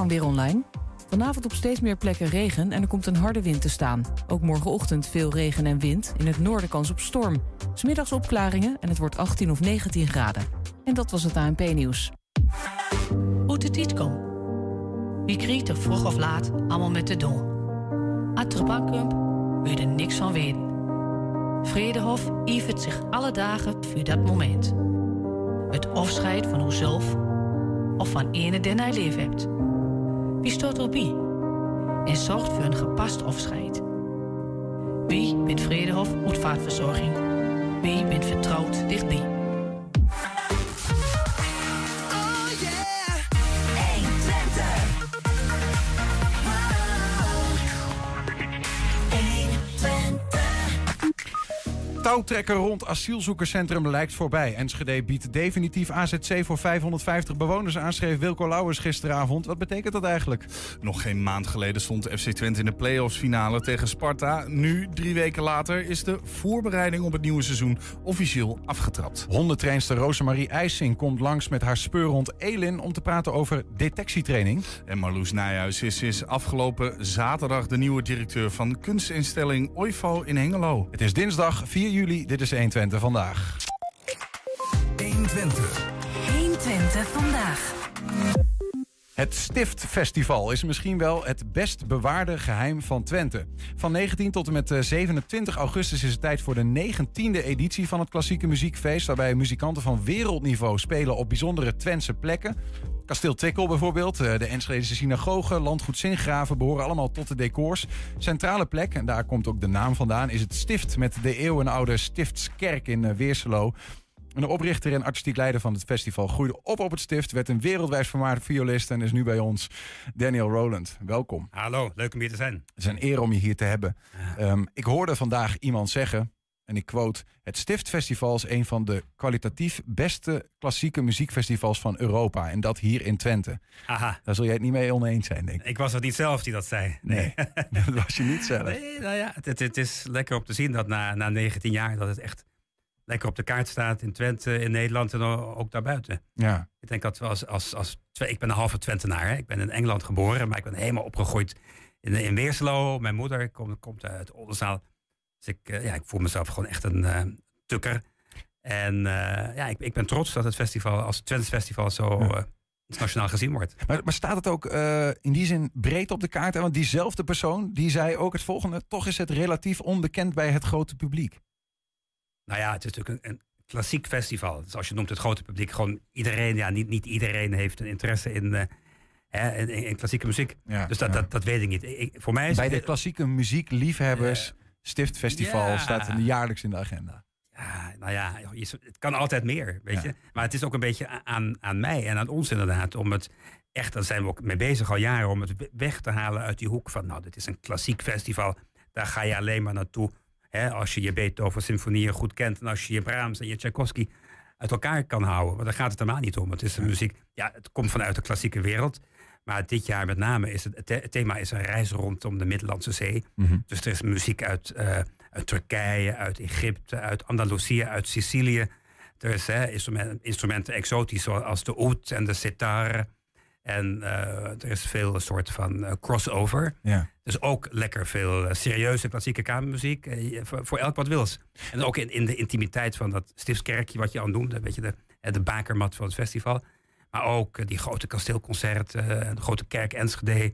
Van Weer Online. Vanavond op steeds meer plekken regen en er komt een harde wind te staan. Ook morgenochtend veel regen en wind. In het noorden kans op storm. Smiddags opklaringen en het wordt 18 of 19 graden. En dat was het ANP-nieuws. Hoe het niet komt. Wie kriegt er vroeg of laat allemaal met te doen? Atterbakump wil er niks van weten. Vredehof ivert zich alle dagen voor dat moment. Het afscheid van uzelf of van ene den hij lief hebt. Wie stoot op wie? En zorgt voor een gepast afscheid. Wie bent Vredehof Uitvaartverzorging? Wie bent vertrouwd dichtbij? Touwtrekker rond asielzoekerscentrum lijkt voorbij. Enschede biedt definitief AZC voor 550 bewoners aan, schreef Wilco Lauwers gisteravond. Wat betekent dat eigenlijk? Nog geen maand geleden stond FC Twente in de play-offs finale tegen Sparta. Nu, drie weken later, is de voorbereiding op het nieuwe seizoen officieel afgetrapt. Hondentrainster Rosemarie IJsing komt langs met haar speurhond Elin om te praten over detectietraining. En Marloes Nijhuis is, is afgelopen zaterdag de nieuwe directeur van kunstinstelling OIFO in Hengelo. Het is dinsdag 4 juli. Dit is 120 vandaag. 120. 120 vandaag. Het Stiftfestival is misschien wel het best bewaarde geheim van Twente. Van 19 tot en met 27 augustus is het tijd voor de 19e editie van het klassieke muziekfeest. Waarbij muzikanten van wereldniveau spelen op bijzondere Twentse plekken. Kasteel Tikkel bijvoorbeeld, de Enschedese synagoge, Landgoed Zingraven behoren allemaal tot de decors. Centrale plek, en daar komt ook de naam vandaan, is het Stift met de eeuwenoude Stiftskerk in Weerselo. De oprichter en artistiek leider van het festival groeide op op het stift, werd een wereldwijd vermaard violist en is nu bij ons Daniel Rowland. Welkom. Hallo, leuk om hier te zijn. Het is een eer om je hier te hebben. Um, ik hoorde vandaag iemand zeggen, en ik quote: Het Stiftfestival is een van de kwalitatief beste klassieke muziekfestivals van Europa. En dat hier in Twente. Aha. Daar zul jij het niet mee oneens zijn, denk ik. Ik was het niet zelf die dat zei. Nee, nee dat was je niet zelf. Nee, nou ja, het, het, is lekker om te zien dat na, na 19 jaar dat het echt lekker op de kaart staat in Twente, in Nederland en ook daarbuiten. Ja. Ik denk dat we als, als, als ik ben een halve Twentenaar. Hè. Ik ben in Engeland geboren, maar ik ben helemaal opgegroeid in, in Weerselo. Mijn moeder komt, komt uit Oldenzaal. Dus ik, uh, ja, ik voel mezelf gewoon echt een uh, tukker. En uh, ja, ik, ik ben trots dat het festival als Twente Festival zo ja. internationaal gezien wordt. Maar, maar staat het ook in die zin breed op de kaart? Want diezelfde persoon die zei ook het volgende: toch is het relatief onbekend bij het grote publiek. Nou ja, het is natuurlijk een, een, klassiek festival. Dus als je noemt het grote publiek, gewoon iedereen, ja, niet, niet iedereen heeft een interesse in, uh, hè, in, in, klassieke muziek. Ja, dus dat, ja. dat, dat weet ik niet. Ik, voor mij is Bij de klassieke muziekliefhebbers, uh, Stiftfestival, ja. staat jaarlijks in de agenda. Ja, nou ja, het kan altijd meer, weet je. Maar het is ook een beetje aan, aan mij en aan ons inderdaad om het echt, daar zijn we ook mee bezig al jaren, om het weg te halen uit die hoek van, nou, dit is een klassiek festival. Daar ga je alleen maar naartoe Hè, als je je Beethoven-symfonieën goed kent en als je je Brahms en je Tchaikovsky uit elkaar kan houden. Want daar gaat het helemaal niet om. Het is een muziek, ja, het komt vanuit de klassieke wereld. Maar dit jaar met name is het, het thema is een reis rondom de Middellandse Zee. Mm -hmm. Dus er is muziek uit, uh, uit Turkije, uit Egypte, uit Andalusië, uit Sicilië. Er is hè, instrumenten, instrumenten exotisch zoals de oud en de sitar. En uh, er is veel een soort van uh, crossover. Ja. Dus ook lekker veel uh, serieuze klassieke kamermuziek. Voor, elk wat wils. En ook in, in de intimiteit van dat stiftskerkje wat je al noemde. Weet je, de, de bakermat van het festival. Maar ook die grote kasteelconcerten, de grote kerk Enschede.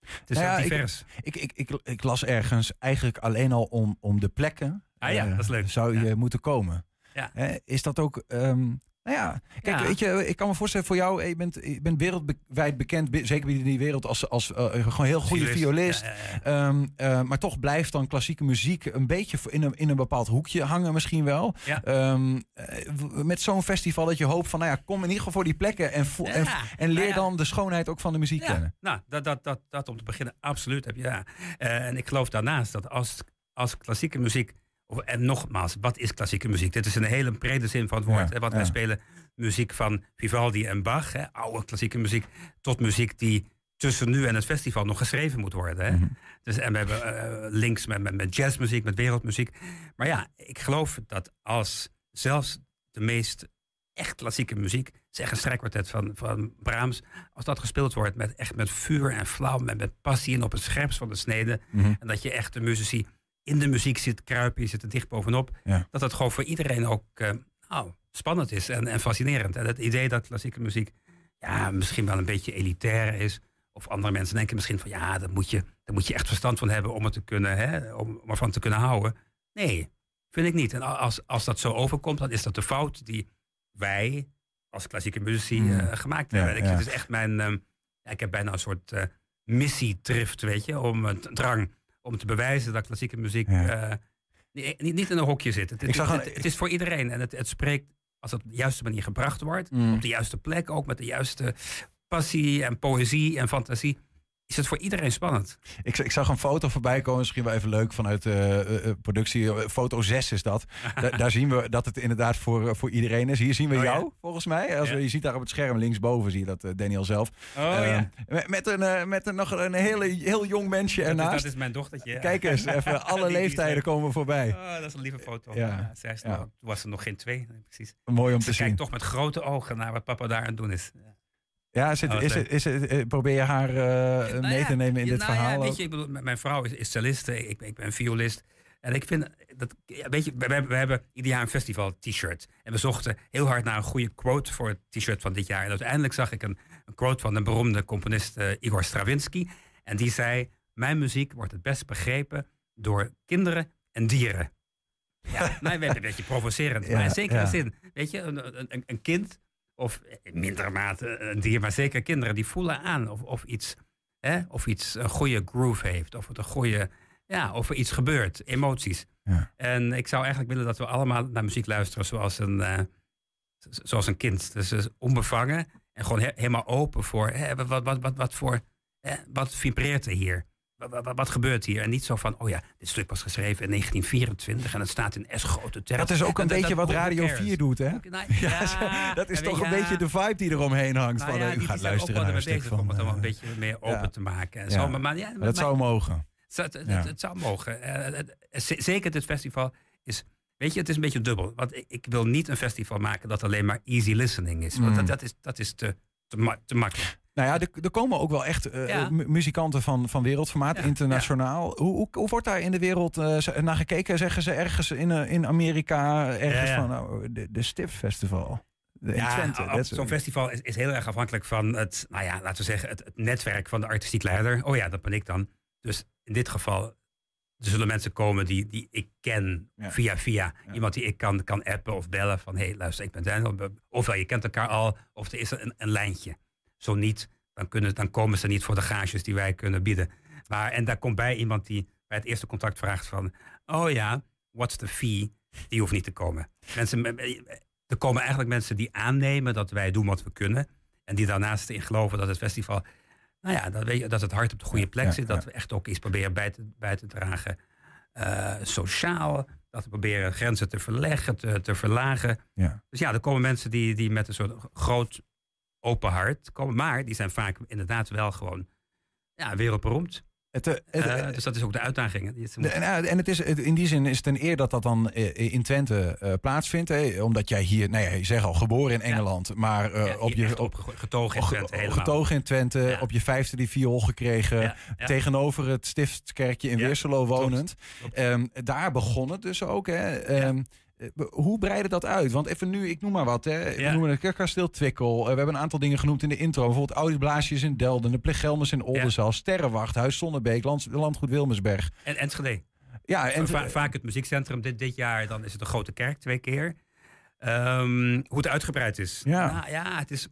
Het is nou ja, divers. Ik, ik, ik, ik, ik, las ergens eigenlijk alleen al om, om de plekken. Ah ja, dat is leuk. Zou je ja. moeten komen. Ja. is dat ook... Um, nou ja, kijk, Ja. weet je, ik kan me voorstellen voor jou, je bent, je bent wereldwijd bekend, be- zeker binnen die wereld, als, als uh, gewoon heel goede violist. Ja. Ehm, uh, maar toch blijft dan klassieke muziek een beetje in een, in een bepaald hoekje hangen misschien wel. Um, uh, met zo'n festival dat je hoopt van, nou ja, kom in ieder geval voor die plekken en, en, en leer nou dan de schoonheid ook van de muziek kennen. Nou, dat, dat, dat, dat om te beginnen, absoluut. Heb je, ja. Eh, en ik geloof daarnaast dat als, als klassieke muziek. Of, en nogmaals, wat is klassieke muziek? Dit is een hele brede zin van het woord. Ja, want ja. wij spelen muziek van Vivaldi en Bach, hè, oude klassieke muziek, tot muziek die tussen nu en het festival nog geschreven moet worden. Hè. Mhm. dus, en we hebben eh, links met, met, met jazzmuziek, met wereldmuziek. Maar ja, ik geloof dat als zelfs de meest echt klassieke muziek zeg een strijkkwartet van, van Brahms, als dat gespeeld wordt met echt met vuur en vlam en met passie en op het scherpst van de snede, Mhm. en dat je echt de muzici in de muziek zit kruipen, je zit er dicht bovenop, Ja. dat dat gewoon voor iedereen ook eh, nou, spannend is en, en fascinerend. En het idee dat klassieke muziek ja, misschien wel een beetje elitair is, of andere mensen denken misschien van ja, daar moet je, daar moet je echt verstand van hebben om het te kunnen, hè, om, om ervan te kunnen houden. Nee, vind ik niet. En als, als dat zo overkomt, dan is dat de fout die wij als klassieke muzici Mm. eh, gemaakt Ja, hebben. Ik, ja. Het is echt mijn, ehm, ik heb bijna een soort eh missietrift, weet je, om een drang om te bewijzen dat klassieke muziek Ja. eh, niet, niet, niet in een hokje zit. Het, Ik het, zag het, het is voor iedereen en het, het spreekt als het op de juiste manier gebracht wordt, Mm. op de juiste plek, ook met de juiste passie en poëzie en fantasie, is het voor iedereen spannend. Ik, ik zag een foto voorbij komen, misschien wel even leuk vanuit de productie. Eh, Foto 6 is dat. Da- daar zien we dat het inderdaad voor, eh, voor iedereen is. Hier zien we Oh, ja? jou, volgens mij. Als Ja. we, je ziet daar op het scherm linksboven, zie je dat, eh, Daniel zelf. Oh Eh, met, met een, eh, met een, nog een hele, heel jong mensje Dat is, ernaast. dat is mijn dochtertje. ja. Kijk eens, even alle Die- leeftijden komen voorbij. Oh, dat is een lieve foto. Ja. Ja. zij is Ja. nog- toen was er nog geen twee, precies. Mooi om te Ze zien. kijkt toch met grote ogen naar wat papa daar aan het doen is. Ja, is het, Oh, is het, is het, eh, probeer je haar eh, Nou mee ja, te nemen in ja, dit nou verhaal? Ja, weet je, ik bedoel, mijn vrouw is, is celliste, ik, ben- ik ben violist. En ik vind, dat, ja, weet je, we, we hebben, we hebben ieder jaar een festival t-shirt. En we zochten heel hard naar een goede quote voor het t-shirt van dit jaar. En uiteindelijk zag ik een, een quote van de beroemde componist eh, Igor Stravinsky. En die zei, mijn muziek wordt het best begrepen door kinderen en dieren. Ja, nou, werd een beetje provocerend, Ja, maar in zekere ja. zin. Weet je, een, een, een kind, of in mindere mate een dier, maar zeker kinderen, die voelen aan of, of iets Hè? Of iets een goede groove heeft. Of het een goede. Ja, of er iets gebeurt. Emoties. Ja. En ik zou eigenlijk willen dat we allemaal naar muziek luisteren zoals een, eh, zoals een kind. Dus eh, onbevangen en gewoon he- helemaal open voor. Hè, wat, wat, wat, wat voor. Hè, wat vibreert er hier? Wat, gebeurt hier? En niet zo van, oh ja, dit stuk was geschreven in 1924 en het staat in S-grote term. Dat is ook een Dat- beetje dat- wat Radio cares? 4 doet, hè? Nou, Ja, dat is toch een je, beetje de vibe die eromheen hangt. nou van, u die- gaat die luisteren naar een stuk bezig om van... het allemaal een eh, beetje meer open te maken. En Ja. zo. Maar, maar, ja, maar dat zou mogen. het, het, Ja. het, het zou mogen. Zeker dit festival is. Weet je, het is een beetje dubbel. Want ik, ik wil niet een festival maken dat alleen maar easy listening is. Want Mm. dat, dat is, dat is te, te, ma- te makkelijk. Nou ja, er, er komen ook wel echt eh, Ja. mu- muzikanten van, van wereldformaat, Ja, internationaal. Hoe, hoe, hoe wordt daar in de wereld eh, naar gekeken? Zeggen ze ergens in, eh, in Amerika, ergens Ja, ja. van nou, de, de Stift Festival? Ja, Zo'n festival is, is heel erg afhankelijk van het, nou ja, laten we zeggen, het, het netwerk van de artistiek leider. Oh ja, dat ben ik dan. Dus in dit geval er zullen mensen komen die, die ik ken Ja. via via. Ja. Iemand die ik kan, kan appen of bellen van hé, hey, luister, ik ben Daniel. Ofwel, je kent elkaar al, of er is een, een lijntje. Zo niet, dan, kunnen, dan komen ze niet voor de gages die wij kunnen bieden. Maar, en daar komt bij iemand die bij het eerste contact vraagt van... oh ja, what's the fee? Die hoeft niet te komen. Mensen, er komen eigenlijk mensen die aannemen dat wij doen wat we kunnen. En die daarnaast in geloven dat het festival... nou ja, dat, weet je, dat het hart op de goede plek ja, zit. Dat we echt ook iets proberen bij te, bij te dragen. eh, sociaal, dat we proberen grenzen te verleggen, te, te verlagen. Ja. Dus ja, er komen mensen die, die met een soort groot open hart komen. Maar die zijn vaak inderdaad wel gewoon ja, wereldberoemd. Het, eh, het, Eh, eh, dus dat is ook de uitdaging. De- en, het is, in die zin is het een eer dat dat dan in Twente plaatsvindt. Hè? Omdat jij hier, nou ja, je zegt al, geboren in Engeland. Maar ja, op je, op, getogen in Twente helemaal. getogen in Twente, Ja. op je vijfde die viool gekregen. Tegenover het Stiftskerkje in Weerselo wonend. Ehm, daar begon het dus ook. Hè? Ehm, eh, Hoe breidde dat uit? Want even nu, ik noem maar wat. Hè. We Ja. noemen het Kerkkasteel Twikkel. Eh, we hebben een aantal dingen genoemd in de intro. Bijvoorbeeld Audi Blaasjes in Delden. De Plegelmers in Oldenzaal. Sterrenwacht. Huis Zonnebeek. Landgoed Wilmersberg. En Enschede. Ja, en En va- vaak het muziekcentrum dit, dit jaar, dan is het de Grote Kerk twee keer. Ehm, hoe het uitgebreid is. Ja. Nou, ja, het is...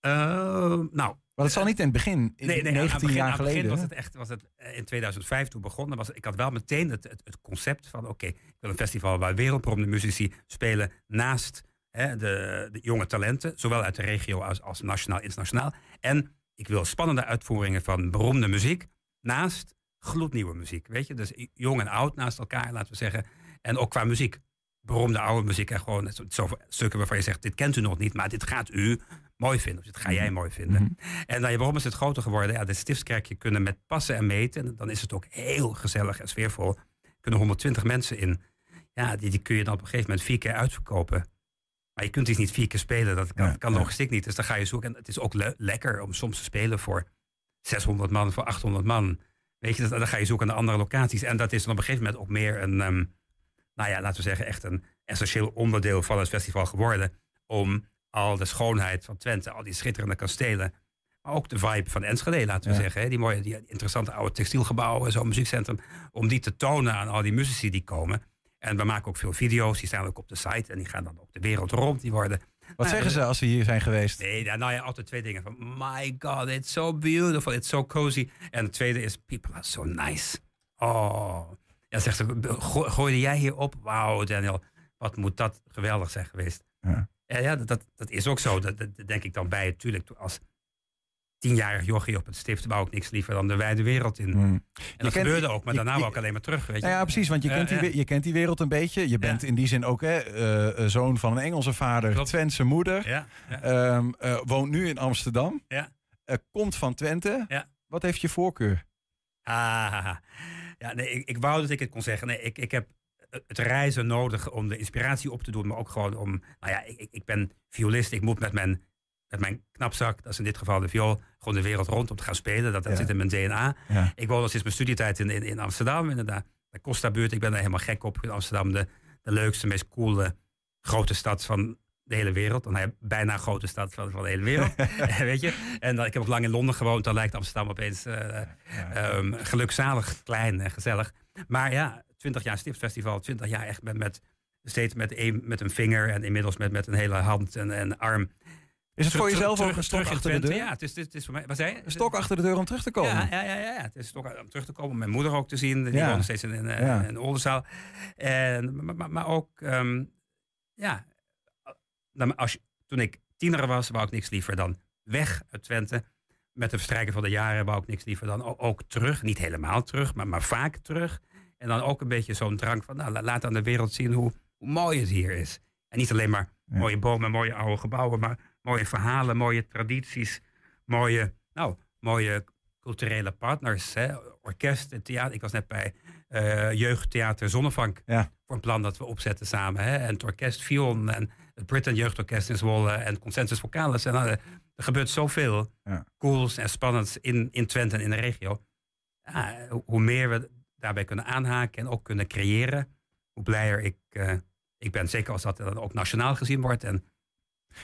Ehm, nou, maar dat zal niet in het begin, in nee, nee, aan het 19 begin, jaar het begin geleden. was het echt was het, eh, in 2005 toen begonnen. Was, ik had wel meteen het, het, het concept van... oké, ik wil een festival waar wereldberoemde muzici spelen... naast hè, de, de jonge talenten, zowel uit de regio als, als nationaal, internationaal. En ik wil spannende uitvoeringen van beroemde muziek... naast gloednieuwe muziek, weet je? Dus jong en oud naast elkaar, laten we zeggen. En ook qua muziek. Beroemde oude muziek en gewoon zo stukken waarvan je zegt... dit kent u nog niet, maar dit gaat u mooi vinden. Of dit ga jij mooi vinden. Mhm. En dan, ja, waarom is het groter geworden? Ja, de stiftskerkje kunnen met passen en meten. En dan is het ook heel gezellig en sfeervol. Er kunnen 120 mensen in. Ja, die, die kun je dan op een gegeven moment vier keer uitverkopen. Maar je kunt iets niet vier keer spelen. Dat kan, Ja, kan ja. logistiek niet. Dus dan ga je zoeken. En het is ook le- lekker om soms te spelen voor 600 man, voor 800 man. Weet je, dus dan ga je zoeken naar andere locaties. En dat is dan op een gegeven moment ook meer een, ehm, nou ja, laten we zeggen, echt een essentieel onderdeel van het festival geworden. Om al de schoonheid van Twente, al die schitterende kastelen. Maar ook de vibe van Enschede, laten we Ja. zeggen. Hè? Die mooie, die interessante oude textielgebouwen, zo'n muziekcentrum. Om die te tonen aan al die muzici die komen. En we maken ook veel video's, die staan ook op de site. En die gaan dan ook de wereld rond. Die worden Wat Nou, zeggen ze als ze hier zijn geweest? Nee, nou ja, altijd twee dingen. Van, my god, it's so beautiful, it's so cozy. En het tweede is, people are so nice. Oh. Ja, zegt ze, "Go- gooide jij hier op? Wauw, Daniel, wat moet dat geweldig zijn geweest. Ja. Ja, ja dat, dat, is ook zo. Dat, denk ik dan bij. Tuurlijk, als tienjarig jochie op het stift wou ik niks liever dan de wijde wereld in. Hmm. En dat kent- gebeurde ook, maar je- daarna wou ik alleen maar terug. Weet je? Ja, precies, want je Ja, kent, die, we- je kent die wereld een beetje. Je bent in die zin ook hè, eh, eh, zoon van een Engelse vader, Klopt. Twentse moeder. Ja, ja. Ehm, eh, woont nu in Amsterdam. Ja. Eh, komt van Twente. Ja. Wat heeft je voorkeur? Ah, ja, nee, ik, ik wou dat ik het kon zeggen. Nee, ik, ik heb het reizen nodig om de inspiratie op te doen, maar ook gewoon om. Nou ja, ik, ik- ben violist. Ik moet met mijn, met mijn knapzak, dat is in dit geval de viool, gewoon de wereld rond om te gaan spelen. Dat, dat Ja. zit in mijn DNA. Ja. Ik woon al sinds mijn studietijd in, in, in Amsterdam, inderdaad. De Costa-buurt. Ik ben daar helemaal gek op. In Amsterdam, de, de leukste, meest coole, grote stad van de hele wereld. Dan heb je bijna grote stad van, van de hele wereld. Weet je? En dan, ik heb ook lang in Londen gewoond. Dan lijkt Amsterdam opeens eh, ehm, gelukzalig, klein en gezellig. Maar ja, 20 jaar Stiftfestival, 20 jaar echt met, met steeds met een, met een vinger en inmiddels met, met een hele hand en, en arm. Is het voor Terug- jezelf terug- ook een stok achter de deur? Ja, het is, het is, voor mij. Wat zei je? Een stok achter de deur om terug te komen? Ja, ja, ja, ja. Het is toch om terug te komen, om mijn moeder ook te zien. Die Ja. woont steeds in, in, Ja. in Oldenzaal. En, maar, maar, maar ook, ehm, ja, als toen ik tiener was, wou ik niks liever dan weg uit Twente. Met het verstrijken van de jaren wou ik niks liever dan ook terug. Niet helemaal terug, maar, maar vaak terug. En dan ook een beetje zo'n drang van, nou, la- laat aan de wereld zien hoe, hoe mooi het hier is. En niet alleen maar Ja. mooie bomen, mooie oude gebouwen, maar mooie verhalen, mooie tradities, mooie, nou, mooie culturele partners. Hè? Orkest, en theater. Ik was net bij eh, Jeugdtheater Zonnevank Ja. voor een plan dat we opzetten samen. Hè? En het orkest Vion en het Britain Jeugdorkest in Zwolle en Consensus Vocalis. En, eh, er gebeurt zoveel Ja. cools en spannends in, in Twente en in de regio. Ja, hoe meer we daarbij kunnen aanhaken en ook kunnen creëren, hoe blijer ik, eh, ik ben. Zeker als dat dan ook nationaal gezien wordt. En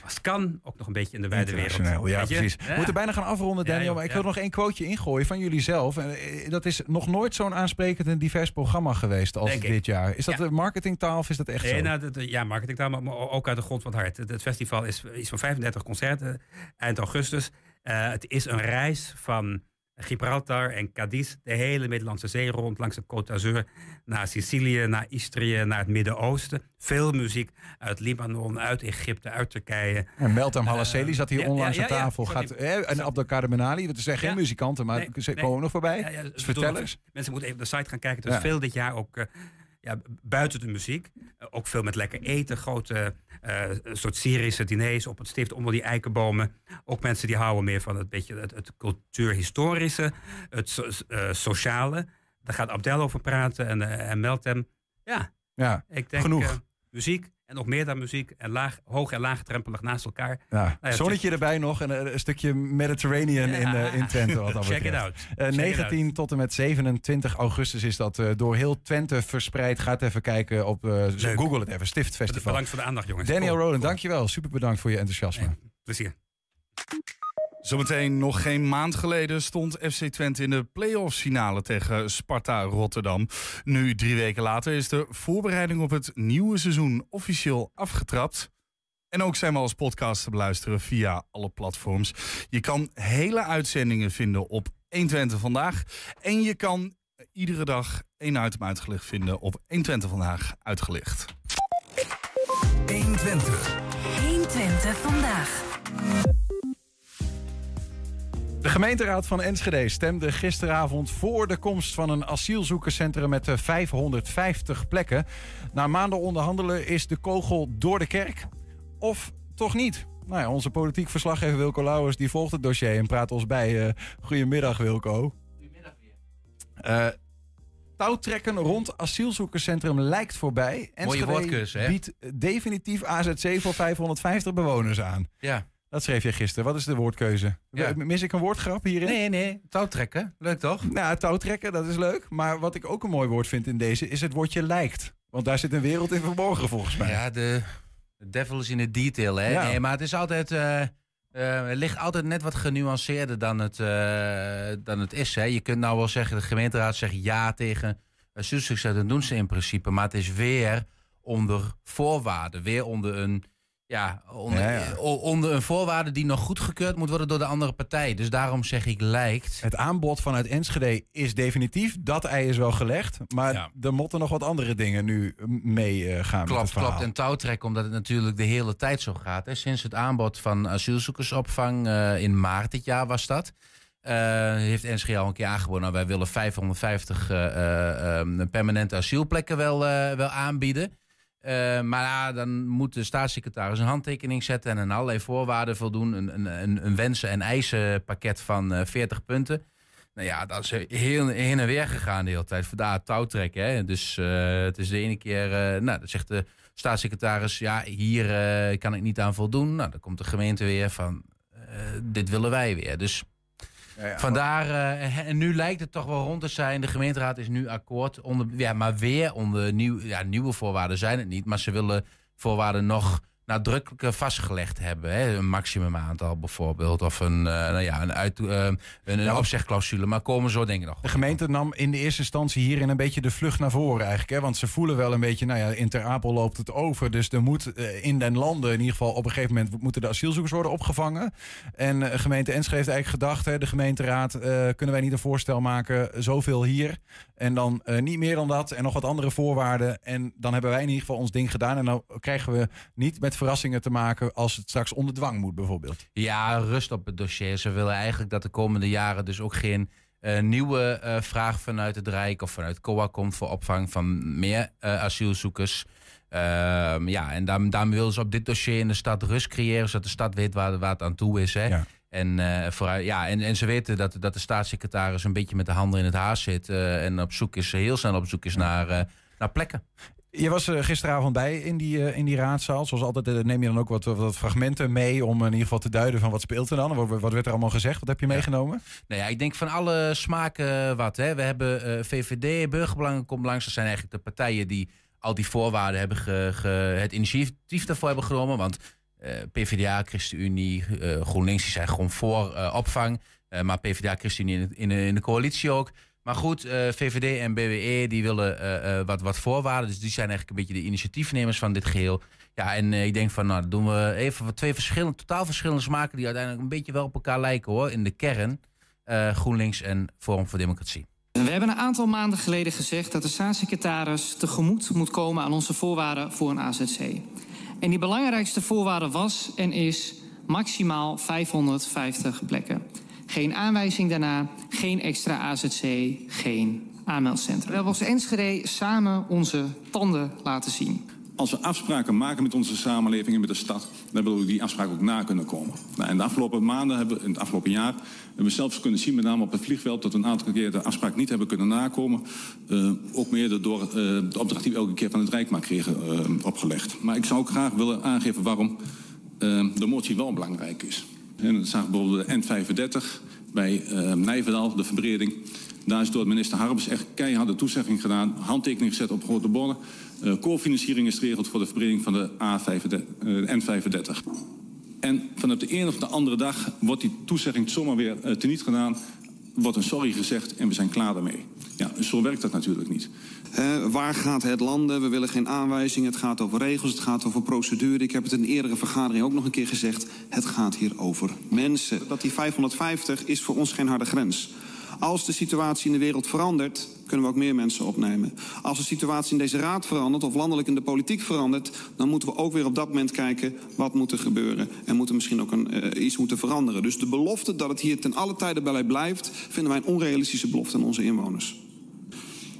als het kan, ook nog een beetje in de wijde wereld. Ja, precies. We moeten bijna gaan afronden, Daniel. maar ik ja. wil nog één quoteje ingooien van jullie zelf. En, eh, dat is nog nooit zo'n aansprekend en divers programma geweest als Denk ik. dit jaar. Is dat marketingtaal of is dat echt Nee, zo? nou, dat- ja, marketingtaal, maar ook uit de grond van het hart. Het, het festival is iets van 35 concerten eind augustus. Eh, het is een reis van Gibraltar en Cadiz, de hele Middellandse Zee rond, langs de Côte d'Azur, naar Sicilië, naar Istrië, naar het Midden-Oosten. Veel muziek uit Libanon, uit Egypte, uit Turkije. En Meltem Halasseli zat hier ja, onlangs ja, aan ja, tafel. Gaat, eh, en Abdelkader Benali, dat zijn geen muzikanten, maar Nee, ze nee. komen nog voorbij. Ja, ja, Dus ik vertel bedoel, eens. Mensen moeten even op de site gaan kijken. Er is veel dit jaar ook eh, ja, buiten de muziek. eh, ook veel met lekker eten. Grote eh, soort Syrische diners op het stift onder die eikenbomen. Ook mensen die houden meer van het, beetje het, het cultuurhistorische. Het so- eh, sociale. Daar gaat Abdel over praten en, eh, en Meltem. Ja, Ja, ik denk Genoeg. muziek. En nog meer dan muziek. En laag, hoog en laagdrempelig naast elkaar. ja. ja, zonnetje erbij nog en eh, een stukje Mediterranean in, eh, in Twente. Wat dat Check it betreft. out. Eh, Check it 19 tot en met 27 augustus is dat door heel Twente verspreid. Ga het even kijken op. Google het even. Stift Festival. Bedankt voor de aandacht, jongens. Daniel Roland, dankjewel. Super bedankt voor je enthousiasme. Nee, plezier. Zometeen nog geen maand geleden stond FC Twente in de play-offs finale tegen Sparta Rotterdam. Nu, drie weken later, is de voorbereiding op het nieuwe seizoen officieel afgetrapt. En ook zijn we als podcast te beluisteren via alle platforms. Je kan hele uitzendingen vinden op 120 Vandaag. En je kan iedere dag één item uitgelicht vinden op 120 Vandaag uitgelicht. 120. 120 vandaag. De gemeenteraad van Enschede stemde gisteravond voor de komst van een asielzoekerscentrum met eh, 550 plekken. Na maanden onderhandelen is de kogel door de kerk. Of toch niet? Nou ja, onze politiek verslaggever Wilco Lauwers die volgt het dossier en praat ons bij. Eh, goedemiddag Wilco. Goedemiddag weer. touwtrekken rond asielzoekerscentrum lijkt voorbij. Hè? biedt definitief AZC voor 550 bewoners aan. Ja. Dat schreef je gisteren. Wat is de woordkeuze? Ja. Mis ik een woordgrap hierin? Nee, nee. Touwtrekken. Leuk toch? Nou, touwtrekken, dat is leuk. Maar wat ik ook een mooi woord vind in deze is het woordje lijkt. Want daar zit een wereld in verborgen volgens mij. Ja, de, de devil is in de detail, hè? Ja. Nee, maar het is altijd... eh, eh, het ligt altijd net wat genuanceerder dan het, eh, dan het is. Hè. Je kunt nou wel zeggen, de gemeenteraad zegt ja tegen asielzoekers. Dat doen ze in principe. Maar het is weer onder voorwaarden. Weer onder een, ja, onder, Ja, ja. eh, onder een voorwaarde die nog goedgekeurd moet worden door de andere partij. Dus daarom zeg ik lijkt. Het aanbod vanuit Enschede is definitief. Dat ei is wel gelegd. Maar Ja. er moeten nog wat andere dingen nu mee eh, gaan Klopt, klopt. En touwtrekken, omdat het natuurlijk de hele tijd zo gaat. Hè. Sinds het aanbod van asielzoekersopvang eh, in maart dit jaar was dat. heeft NSG al een keer aangeboden. Nou, wij willen 550 eh, eh, eh, permanente asielplekken wel, wel aanbieden. Eh, maar dan moet de staatssecretaris een handtekening zetten en aan allerlei voorwaarden voldoen. Een, een, een, wensen- en eisenpakket van eh 40 punten. Nou ja, dat is heel heen en weer gegaan de hele tijd. Vandaar touwtrekken. Hè? Dus eh, het is de ene keer, nou, dat zegt de staatssecretaris, ja, hier kan ik niet aan voldoen. Nou, dan komt de gemeente weer van, dit willen wij weer. Dus Vandaar, eh, en nu lijkt het toch wel rond te zijn. De gemeenteraad is nu akkoord, onder, ja, maar weer onder nieuw, ja, nieuwe voorwaarden zijn het niet. Maar ze willen voorwaarden nog nadrukkelijker vastgelegd hebben. Hè? Een maximum aantal bijvoorbeeld, of een, eh, nou ja, een, uit, eh, een, een Ja, opzegclausule. Maar komen zo denk ik nog. De gemeente nam in de eerste instantie hierin een beetje de vlucht naar voren eigenlijk. Hè? Want ze voelen wel een beetje, nou ja, in Ter Apel loopt het over. Dus er moet eh, in den landen in ieder geval op een gegeven moment moeten de asielzoekers worden opgevangen. En eh, gemeente Enschede heeft eigenlijk gedacht, hè, de gemeenteraad, eh, kunnen wij niet een voorstel maken, zoveel hier. En dan eh, niet meer dan dat en nog wat andere voorwaarden. En dan hebben wij in ieder geval ons ding gedaan. En dan krijgen we niet met verrassingen te maken als het straks onder dwang moet bijvoorbeeld. Ja, rust op het dossier. Ze willen eigenlijk dat de komende jaren dus ook geen eh, nieuwe eh, vraag vanuit het Rijk of vanuit COA komt voor opvang van meer eh, asielzoekers. Ehm, ja, en daarom, daarom willen ze op dit dossier in de stad rust creëren, zodat de stad weet waar, waar het aan toe is. Hè? Ja. En, vooruit, ja, en, en ze weten dat, dat de staatssecretaris een beetje met de handen in het haar zit en op zoek is, heel snel op zoek is naar, naar plekken. Je was er gisteravond bij in die, eh, in die raadzaal. Zoals altijd eh, neem je dan ook wat, wat fragmenten mee om in ieder geval te duiden van wat speelt er dan. Wat, wat werd er allemaal gezegd? Wat heb je meegenomen? Nou ja, ik denk van alle smaken wat. Hè. We hebben eh, VVD, Burgerbelangen komt langs. Dat zijn eigenlijk de partijen die al die voorwaarden hebben ge, ge- het initiatief daarvoor hebben genomen. Want eh, PvdA, ChristenUnie, eh, GroenLinks die zijn gewoon voor eh, opvang. Eh, maar PvdA, ChristenUnie in, in de coalitie ook. Maar goed, eh, VVD en BWE die willen eh, eh, wat, wat voorwaarden. Dus die zijn eigenlijk een beetje de initiatiefnemers van dit geheel. Ja, en ik denk van, nou, doen we even twee verschillende, totaal verschillende smaken... die uiteindelijk een beetje wel op elkaar lijken, hoor. In de kern, GroenLinks en Forum voor Democratie. We hebben een aantal maanden geleden gezegd dat de staatssecretaris tegemoet moet komen aan onze voorwaarden voor een AZC. En die belangrijkste voorwaarde was en is maximaal 550 plekken. Geen aanwijzing daarna, geen extra AZC, geen aanmeldcentrum. We hebben als Enschede samen onze tanden laten zien. Als we afspraken maken met onze samenleving en met de stad, dan willen we die afspraken ook na kunnen komen. Nou, in de afgelopen maanden, hebben we, in het afgelopen jaar, hebben we zelfs kunnen zien, met name op het vliegveld, dat we een aantal keer de afspraak niet hebben kunnen nakomen. Eh, ook mede door eh, de opdracht die we elke keer van het Rijk maar kregen eh, opgelegd. Maar ik zou ook graag willen aangeven waarom de motie wel belangrijk is. En dat zagen bijvoorbeeld de N35 bij eh Nijverdal, de verbreding. Daar is door minister Harbers echt keiharde toezegging gedaan. Handtekening gezet op grote bonnen. Eh co-financiering is geregeld voor de verbreding van de A35, eh, N35. En vanaf de ene of de andere dag wordt die toezegging zomaar weer eh, teniet gedaan. Wordt een sorry gezegd en we zijn klaar daarmee. Ja, zo werkt dat natuurlijk niet. Eh, waar gaat het landen? We willen geen aanwijzingen. Het gaat over regels, het gaat over procedure. Ik heb het in een eerdere vergadering ook nog een keer gezegd. Het gaat hier over mensen. Dat die 550 is voor ons geen harde grens. Als de situatie in de wereld verandert, kunnen we ook meer mensen opnemen. Als de situatie in deze raad verandert of landelijk in de politiek verandert, dan moeten we ook weer op dat moment kijken wat moet er gebeuren. En moeten misschien ook een, eh, iets moeten veranderen. Dus de belofte dat het hier ten alle tijde bij blijft, vinden wij een onrealistische belofte aan onze inwoners.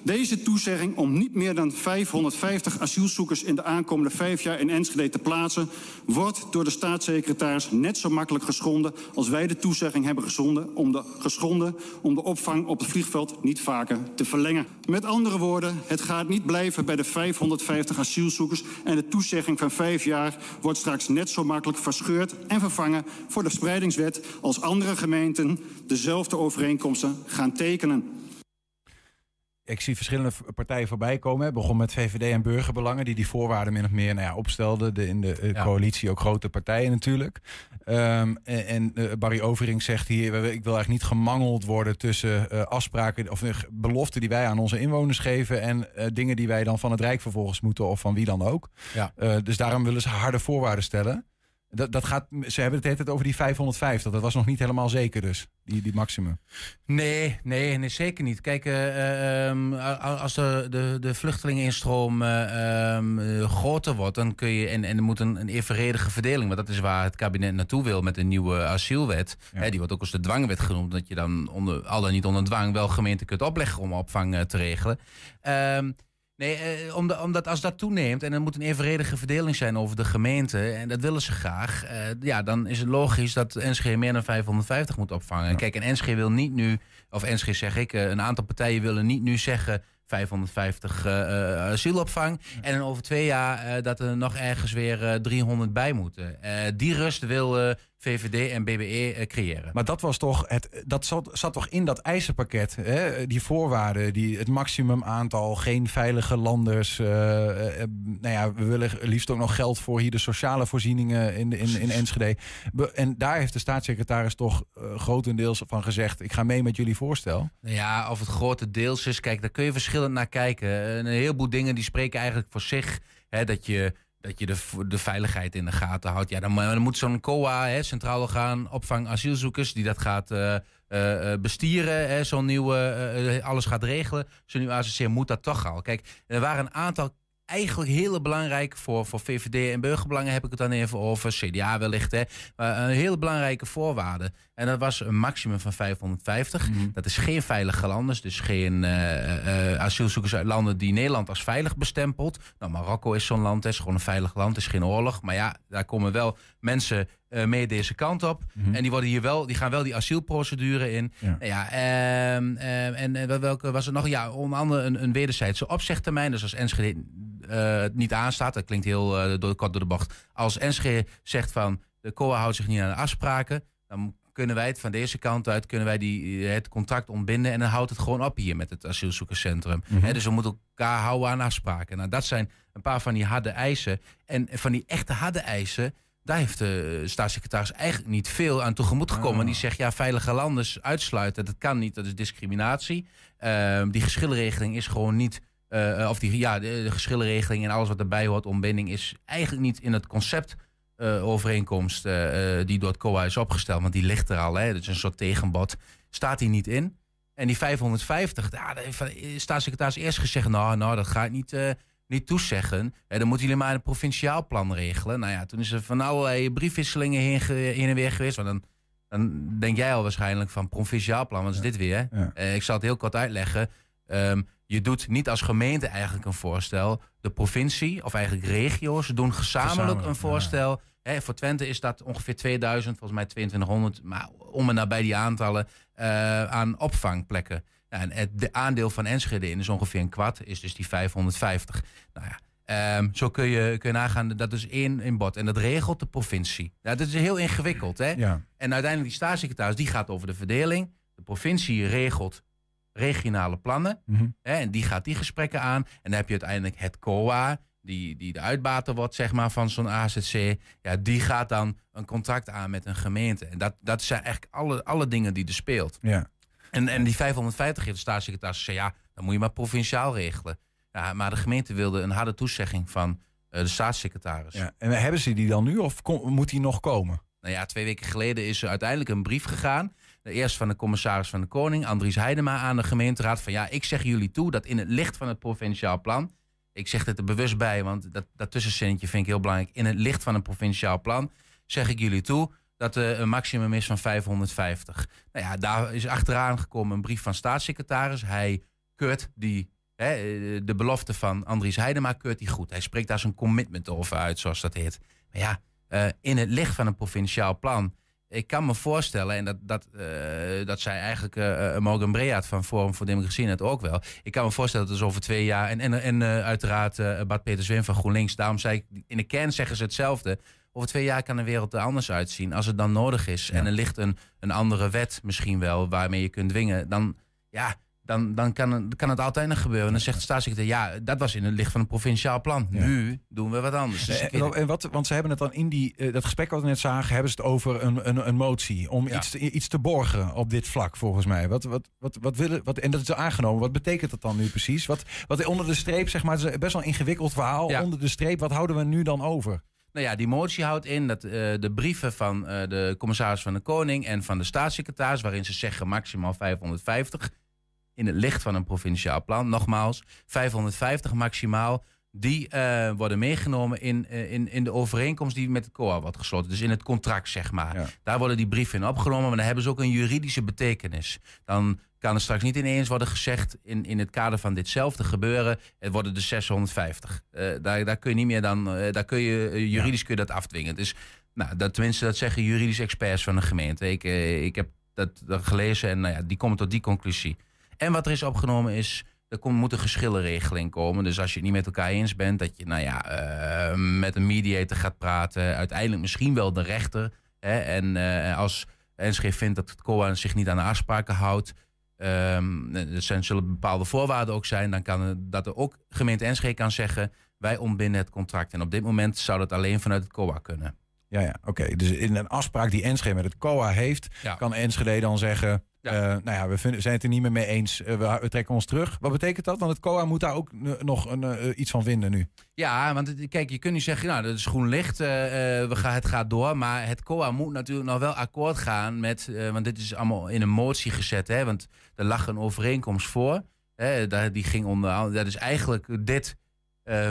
Deze toezegging om niet meer dan 550 asielzoekers in de aankomende vijf jaar in Enschede te plaatsen, wordt door de staatssecretaris net zo makkelijk geschonden als wij de toezegging hebben geschonden om de, geschonden om de opvang op het vliegveld niet vaker te verlengen. Met andere woorden, het gaat niet blijven bij de 550 asielzoekers en de toezegging van vijf jaar wordt straks net zo makkelijk verscheurd en vervangen voor de spreidingswet als andere gemeenten dezelfde overeenkomsten gaan tekenen ik zie verschillende partijen voorbij komen. Het begon met VVD en burgerbelangen, die die voorwaarden min of meer nou ja, opstelden. De, in de uh, coalitie ook grote partijen natuurlijk. Um, en, en uh, Barry Overing zegt hier: ik wil eigenlijk niet gemangeld worden tussen uh, afspraken of beloften die wij aan onze inwoners geven. en dingen die wij dan van het Rijk vervolgens moeten of van wie dan ook. Ja. dus daarom willen ze harde voorwaarden stellen. Dat, dat gaat, ze hebben het altijd over die 550. Dat was nog niet helemaal zeker dus, die, die maximum. Nee, nee, nee zeker niet. Kijk, uh, um, als de, de, de vluchtelingeninstroom uh, um, groter wordt... dan kun je, en, en er moet een, een evenredige verdeling... want dat is waar het kabinet naartoe wil met een nieuwe asielwet. Ja. Hè, die wordt ook als de dwangwet genoemd... dat je dan onder, al dan niet onder dwang wel gemeenten kunt opleggen... om opvang te regelen. Um, Nee, eh, omdat, omdat, als dat toeneemt en er moet een evenredige verdeling zijn over de gemeente, en dat willen ze graag, eh, ja, dan is het logisch dat NSG meer dan 550 moet opvangen. Ja. Kijk, en NSG wil niet nu, of NSG zeg ik, uh, een aantal partijen willen niet nu zeggen 550 uh, asielopvang. En dan over twee jaar uh, dat er nog ergens weer 300 bij moeten. die rust wil VVD en BBE uh, creëren. Maar dat was toch het, dat zat, zat toch in dat eisenpakket, hè? die voorwaarden, die, het maximum aantal, geen veilige landers. Uh, uh, nou ja, we willen liefst ook nog geld voor hier de sociale voorzieningen in, in, in Enschede. En daar heeft de staatssecretaris toch grotendeels van gezegd: ik ga mee met jullie voorstel. Ja, of het grotendeels is, kijk, daar kun je verschillend naar kijken. Een heleboel dingen die spreken eigenlijk voor zich. Hè, dat je dat je de, de veiligheid in de gaten houdt. Ja, dan, moet zo'n COA, hè, Centraal Orgaan Opvang Asielzoekers, die dat gaat uh, bestieren, zo'n nieuwe, alles gaat regelen. Zo'n nieuwe ACC moet dat toch al. Kijk, er waren een aantal eigenlijk hele belangrijk voor, voor VVD en burgerbelangen heb ik het dan even over. CDA wellicht, hè. Maar een hele belangrijke voorwaarde. En dat was een maximum van 550. Mhm. Dat is geen veilige landen, dus geen uh, uh, asielzoekers uit landen die Nederland als veilig bestempelt. Nou, Marokko is zo'n land, is gewoon een veilig land, is geen oorlog. Maar ja, daar komen wel mensen uh, mee deze kant op. Mhm. En die, worden hier wel, die gaan wel die asielprocedure in. Ja. Nou ja, uh, uh, en welke was er nog? Ja, onder andere een, een wederzijdse opzegtermijn. Dus als Enschede het niet aanstaat, dat klinkt heel door, kort door de bocht. Als Enschede zegt van de COA houdt zich niet aan de afspraken, dan kunnen wij het van deze kant uit, kunnen wij die, het contract ontbinden en dan houdt het gewoon op hier met het asielzoekerscentrum. Mm dus we moeten elkaar houden aan afspraken. Nou, dat zijn een paar van die harde eisen. En van die echte harde eisen, daar heeft de staatssecretaris eigenlijk niet veel aan tegemoet gekomen. Oh. Die zegt, ja, veilige landen uitsluiten, dat kan niet, dat is discriminatie. Uh, die geschillenregeling is gewoon niet... Uh, of die, ja, de, de, geschillenregeling en alles wat erbij hoort, ontbinding, is eigenlijk niet in het concept uh, overeenkomst uh, die door het COA is opgesteld. Want die ligt er al, hè, dat is een soort tegenbod. Staat die niet in. En die 550, ja, daar heeft staatssecretaris eerst gezegd... nou, nou dat ga ik niet, niet toezeggen. dan moeten jullie maar een provinciaal plan regelen. Nou ja, toen is er van allerlei briefwisselingen heen, heen en weer geweest. Want dan, dan denk jij al waarschijnlijk van provinciaal plan. Wat is dit weer? Ja. Uh, ik zal het heel kort uitleggen. Um, je doet niet als gemeente eigenlijk een voorstel. De provincie, of eigenlijk regio's, doen gezamenlijk, een voorstel. Ja. Hè, voor Twente is dat ongeveer 2000, volgens mij 2200. Maar om en nabij die aantallen uh, aan opvangplekken. Nou, en het aandeel van Enschede in is ongeveer een kwart, is dus die 550. Nou ja, Um, zo kun je, kun je nagaan, dat is één in bod. En dat regelt de provincie. Nou, dat is heel ingewikkeld. Hè? Ja. En uiteindelijk die staatssecretaris, die gaat over de verdeling. De provincie regelt regionale plannen. Mm -hmm. hè, en die gaat die gesprekken aan. En dan heb je uiteindelijk het COA, die, die de uitbater wordt zeg maar, van zo'n AZC. Ja, die gaat dan een contract aan met een gemeente. En dat, dat zijn eigenlijk alle, alle dingen die er speelt. Ja. En, en die 550 heeft de staatssecretaris gezegd, ja, dan moet je maar provinciaal regelen. Ja, maar de gemeente wilde een harde toezegging van uh, de staatssecretaris. Ja, en hebben ze die dan nu of moet die nog komen? Nou ja, twee weken geleden is er uiteindelijk een brief gegaan. Eerst van de commissaris van de Koning, Andries Heidema, aan de gemeenteraad. Van ja, ik zeg jullie toe dat in het licht van het provinciaal plan. Ik zeg het er bewust bij, want dat, dat tussenzinnetje vind ik heel belangrijk. In het licht van een provinciaal plan zeg ik jullie toe dat er een maximum is van 550. Nou ja, daar is achteraan gekomen een brief van staatssecretaris. Hij keurt die Hè, eh, de belofte van Andries Heidema keurt hij goed. Hij spreekt daar zijn commitment over uit, zoals dat heet. Maar ja, eh, in het licht van een provinciaal plan. Ik kan me voorstellen, en dat, dat, eh, dat zei eigenlijk uh, Morgan Breaat van Forum voor Democratie net ook wel. Ik kan me voorstellen dat dus over twee jaar. En, en, en uiteraard Bart Peter Zwin van GroenLinks. Daarom zei ik, in de kern zeggen ze hetzelfde. Over twee jaar kan de wereld er anders uitzien. Als het dan nodig is. En er ligt een, een andere wet misschien wel waarmee je kunt dwingen. Dan ja, dan, dan kan, kan het altijd nog gebeuren. En dan zegt de staatssecretaris, ja, dat was in het licht van een provinciaal plan. Nu doen we wat anders. Dus en, en, wat, want ze hebben het dan in die, uh, dat gesprek wat we net zagen, hebben ze het over een, een, een motie om iets, te, iets te borgen op dit vlak, volgens mij. Wat, wat, wat, wat willen, wat, en dat is aangenomen. Wat betekent dat dan nu precies? Wat, wat onder de streep, zeg maar, het is best wel een ingewikkeld verhaal. Onder de streep, wat houden we nu dan over? Nou ja, die motie houdt in dat uh, de brieven van uh, de commissaris van de Koning en van de staatssecretaris, waarin ze zeggen maximaal 550, in het licht van een provinciaal plan, nogmaals, 550 maximaal, die uh, worden meegenomen in, in, in de overeenkomst die met het COA wordt gesloten. Dus in het contract, zeg maar. Ja. Daar worden die brieven in opgenomen, maar dan hebben ze ook een juridische betekenis. Dan kan er straks niet ineens worden gezegd in, in het kader van ditzelfde gebeuren, het worden de 650. Uh, daar, daar kun je niet meer dan, daar kun je, juridisch kun je dat afdwingen. Dus nou, dat, tenminste, dat zeggen juridische experts van de gemeente. Ik, ik heb dat, dat gelezen en nou ja, die komen tot die conclusie. En wat er is opgenomen is, er komt, moet een geschillenregeling komen. Dus als je het niet met elkaar eens bent, dat je nou ja, uh, met een mediator gaat praten. Uiteindelijk misschien wel de rechter. Hè, en uh, als NSG vindt dat het COA zich niet aan de afspraken houdt. Um, er zijn, zullen bepaalde voorwaarden ook zijn. Dan kan dat er ook gemeente Enschede kan zeggen... wij ontbinden het contract. En op dit moment zou dat alleen vanuit het COA kunnen. Ja, ja oké. Dus in een afspraak die Enschede met het COA heeft... Ja. kan Enschede dan zeggen... Ja. Uh, nou ja, we vinden, zijn het er niet meer mee eens. Uh, we, we, trekken ons terug. Wat betekent dat? Want het COA moet daar ook nog een, uh, iets van vinden nu. Ja, want kijk, je kunt nu zeggen, nou, dat is groen licht. we gaan, het gaat door. Maar het COA moet natuurlijk nog wel akkoord gaan met... want dit is allemaal in een motie gezet. Hè, want er lag een overeenkomst voor. Hè, daar, die ging onder... Dat is eigenlijk dit...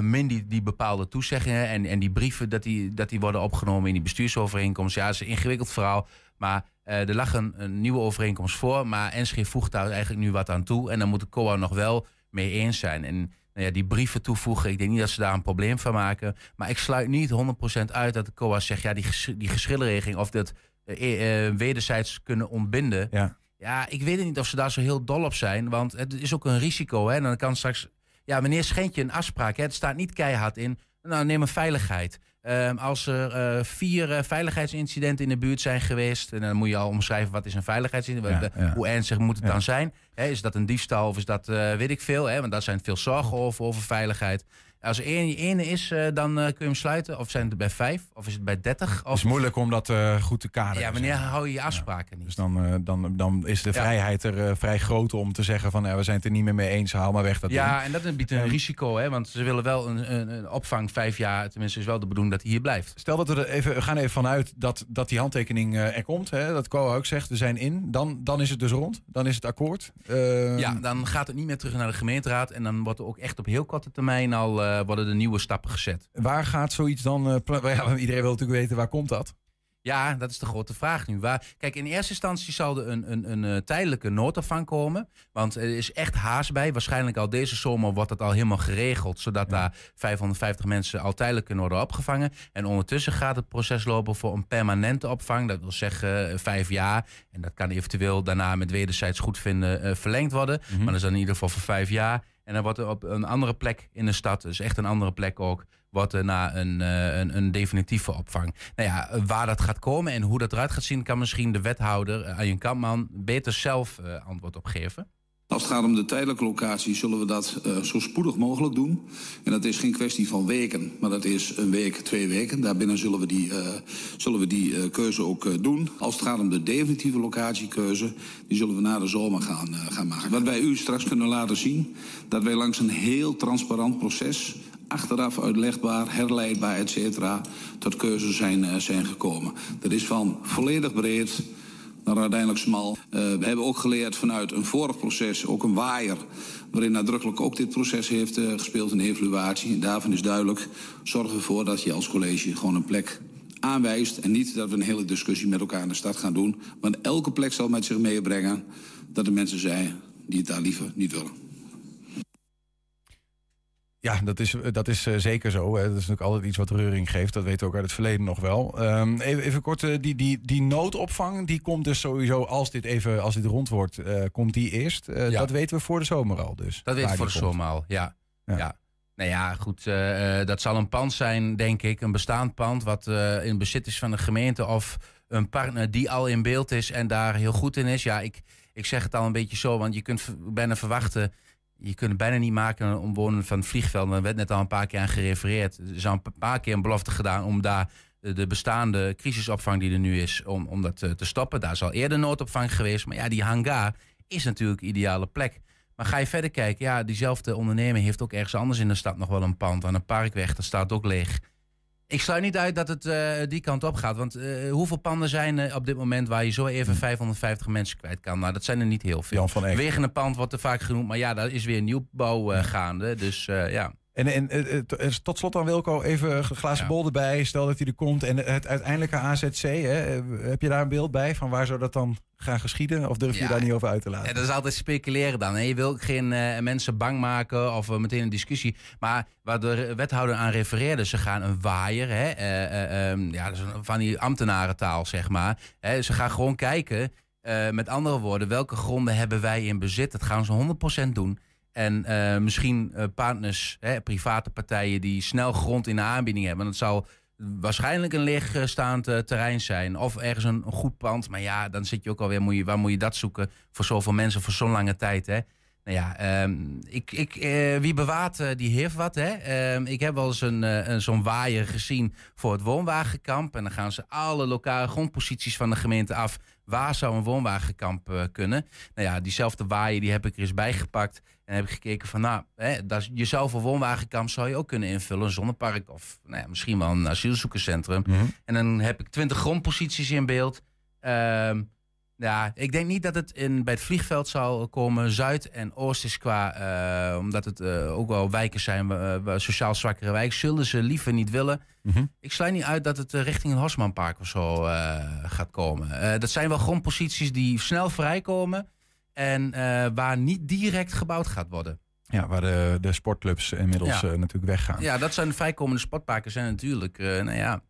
min die, die bepaalde toezeggingen en, en die brieven dat die, dat die worden opgenomen in die bestuursovereenkomst. Ja, dat is een ingewikkeld verhaal. Maar uh, er lag een, een, nieuwe overeenkomst voor, maar Enschede voegt daar eigenlijk nu wat aan toe. En dan moet de COA nog wel mee eens zijn. En nou ja, die brieven toevoegen, ik denk niet dat ze daar een probleem van maken. Maar ik sluit niet 100% uit dat de COA zegt, ja, die, die geschillenregeling of dat uh, wederzijds kunnen ontbinden. Ja. ja, ik weet niet of ze daar zo heel dol op zijn, want het is ook een risico. Hè? En dan kan straks, ja, wanneer schendt je een afspraak? Hè? Het staat niet keihard in. Nou, neem een veiligheid. Um, als er uh, vier uh, veiligheidsincidenten in de buurt zijn geweest, en dan moet je al omschrijven wat is een veiligheidsincident, ja, ja. hoe ernstig moet het ja. dan zijn? He, is dat een diefstal of is dat uh, weet ik veel? Hè? Want daar zijn veel zorgen over, over veiligheid. Als er één ene is, uh, dan uh, kun je hem sluiten. Of zijn het er bij vijf? Of is het bij dertig? Het is moeilijk om dat uh, goed te kaderen. Ja, wanneer hou je je afspraken ja. niet? Dus dan, dan, dan is de vrijheid er vrij groot om te zeggen van... We zijn het er niet meer mee eens, haal maar weg dat Ja, ding. en dat biedt een risico. Hè, want ze willen wel een, een, een, opvang vijf jaar. Tenminste, is wel de bedoeling dat hij hier blijft. Stel dat we er even, we gaan even vanuit dat, dat die handtekening er komt. Hè, dat COA ook zegt, we zijn in. Dan, dan is het dus rond. Dan is het akkoord. Ehm, ja, dan gaat het niet meer terug naar de gemeenteraad. En dan wordt er ook echt op heel korte termijn al worden de nieuwe stappen gezet. Waar gaat zoiets dan? Uh, ja, iedereen wil natuurlijk weten waar komt dat? Ja, dat is de grote vraag nu. Waar, kijk, in eerste instantie zal er een, een, een, een tijdelijke noodopvang komen. Want er is echt haast bij. Waarschijnlijk al deze zomer wordt het al helemaal geregeld. Zodat ja. daar 550 mensen al tijdelijk kunnen worden opgevangen. En ondertussen gaat het proces lopen voor een permanente opvang. Dat wil zeggen vijf jaar. En dat kan eventueel daarna met wederzijds goedvinden uh, verlengd worden. Mm -hmm. Maar dat is dan in ieder geval voor vijf jaar. En dan wordt er op een andere plek in de stad, dus echt een andere plek ook, wordt er naar een, uh, een, een, definitieve opvang. Nou ja, waar dat gaat komen en hoe dat eruit gaat zien, kan misschien de wethouder, uh, Arjen Kampman, beter zelf antwoord op geven. Als het gaat om de tijdelijke locatie zullen we dat uh, zo spoedig mogelijk doen. En dat is geen kwestie van weken, maar dat is een week, twee weken. Daarbinnen zullen we die, uh, zullen we die uh, keuze ook doen. Als het gaat om de definitieve locatiekeuze, die zullen we na de zomer gaan, gaan maken. Wat wij u straks kunnen laten zien, dat wij langs een heel transparant proces achteraf uitlegbaar, herleidbaar, et cetera, tot keuzes zijn, zijn gekomen. Dat is van volledig breed naar uiteindelijk smal. Uh, we hebben ook geleerd vanuit een vorig proces, ook een waaier... waarin nadrukkelijk ook dit proces heeft uh, gespeeld, een evaluatie. En daarvan is duidelijk, zorg ervoor dat je als college gewoon een plek aanwijst... en niet dat we een hele discussie met elkaar in de stad gaan doen. Want elke plek zal met zich meebrengen dat er mensen zijn die het daar liever niet willen. Ja, dat is, dat is eh, zeker zo. Hè. Dat is natuurlijk altijd iets wat reuring geeft. Dat weten we ook uit het verleden nog wel. Ehm, even, even kort, eh, die, die, die noodopvang, die komt dus sowieso, als dit even als dit rond wordt, eh, komt die eerst. Ja. Dat weten we voor de zomer al dus. Dat waar ik voor de zomer al, ja. Ja. ja. Nou ja, goed, dat zal een pand zijn, denk ik. Een bestaand pand wat in bezit is van de gemeente... of een partner die al in beeld is en daar heel goed in is. Ja, ik, ik zeg het al een beetje zo, want je kunt bijna verwachten... je kunt bijna niet maken omwonen van het vliegveld. Er werd net al een paar keer aan gerefereerd. Er is al een paar keer een belofte gedaan om daar... de- de bestaande crisisopvang die er nu is, om, om dat eh, te stoppen. Daar is al eerder noodopvang geweest. Maar ja, die hangar is natuurlijk een ideale plek. Maar ga je verder kijken, ja, diezelfde ondernemer heeft ook ergens anders in de stad nog wel een pand aan een parkweg. Dat staat ook leeg. Ik sluit niet uit dat het eh, die kant op gaat. Want eh, hoeveel panden zijn er op dit moment waar je zo even 550 mensen kwijt kan? Nou, dat zijn er niet heel veel. Jan van Eyck. Wegende pand wordt er vaak genoemd. Maar ja, daar is weer nieuwbouw eh, gaande. Dus ja. En, en eh, eh, eh, tot slot dan Wilco, even een glazen Ja. bol erbij. Stel dat hij er komt. En het uiteindelijke AZC, hè, heb je daar een beeld bij? Van waar zou dat dan gaan geschieden? Of durf je Ja. daar niet over uit te laten? Ja, dat is altijd speculeren dan. Hè. Je wil geen mensen bang maken of meteen een discussie. Maar waar de wethouder aan refereerde, ze gaan een waaier, hè, eh, eh, ehm, ja, van die ambtenarentaal zeg maar. Hè. Ze gaan gewoon kijken, met andere woorden, welke gronden hebben wij in bezit? Dat gaan ze 100% doen. En eh, misschien eh, partners, hè, private partijen die snel grond in de aanbieding hebben. Dat zal waarschijnlijk een leegstaand eh, terrein zijn. Of ergens een, goed pand. Maar ja, dan zit je ook alweer, moet waar moet je dat zoeken voor zoveel mensen voor zo'n lange tijd. Hè? Nou ja, ehm, ik, ik, wie bewaart, die heeft wat. Hè? Ehm, ik heb wel eens een, een, zo'n waaier gezien voor het woonwagenkamp. En dan gaan ze alle lokale grondposities van de gemeente af. Waar zou een woonwagenkamp eh, kunnen? Nou ja, diezelfde waaier die heb ik er eens bijgepakt. En heb ik gekeken van, nou, hè, dat je zou voor woonwagenkamp zou je ook kunnen invullen. Een zonnepark of nou ja, misschien wel een asielzoekerscentrum. Mhm. En dan heb ik twintig grondposities in beeld. Ehm, ja, ik denk niet dat het in, bij het vliegveld zal komen. Zuid en Oost is qua, eh, omdat het eh, ook wel wijken zijn, eh, sociaal zwakkere wijken, zullen ze liever niet willen. Mhm. Ik sluit niet uit dat het richting een Hosmanpark of zo gaat komen. Dat zijn wel grondposities die snel vrijkomen en waar niet direct gebouwd gaat worden. Ja, waar de, de sportclubs inmiddels Ja. natuurlijk weggaan. Ja, dat zijn vrijkomende spotparken zijn natuurlijk, nou ja,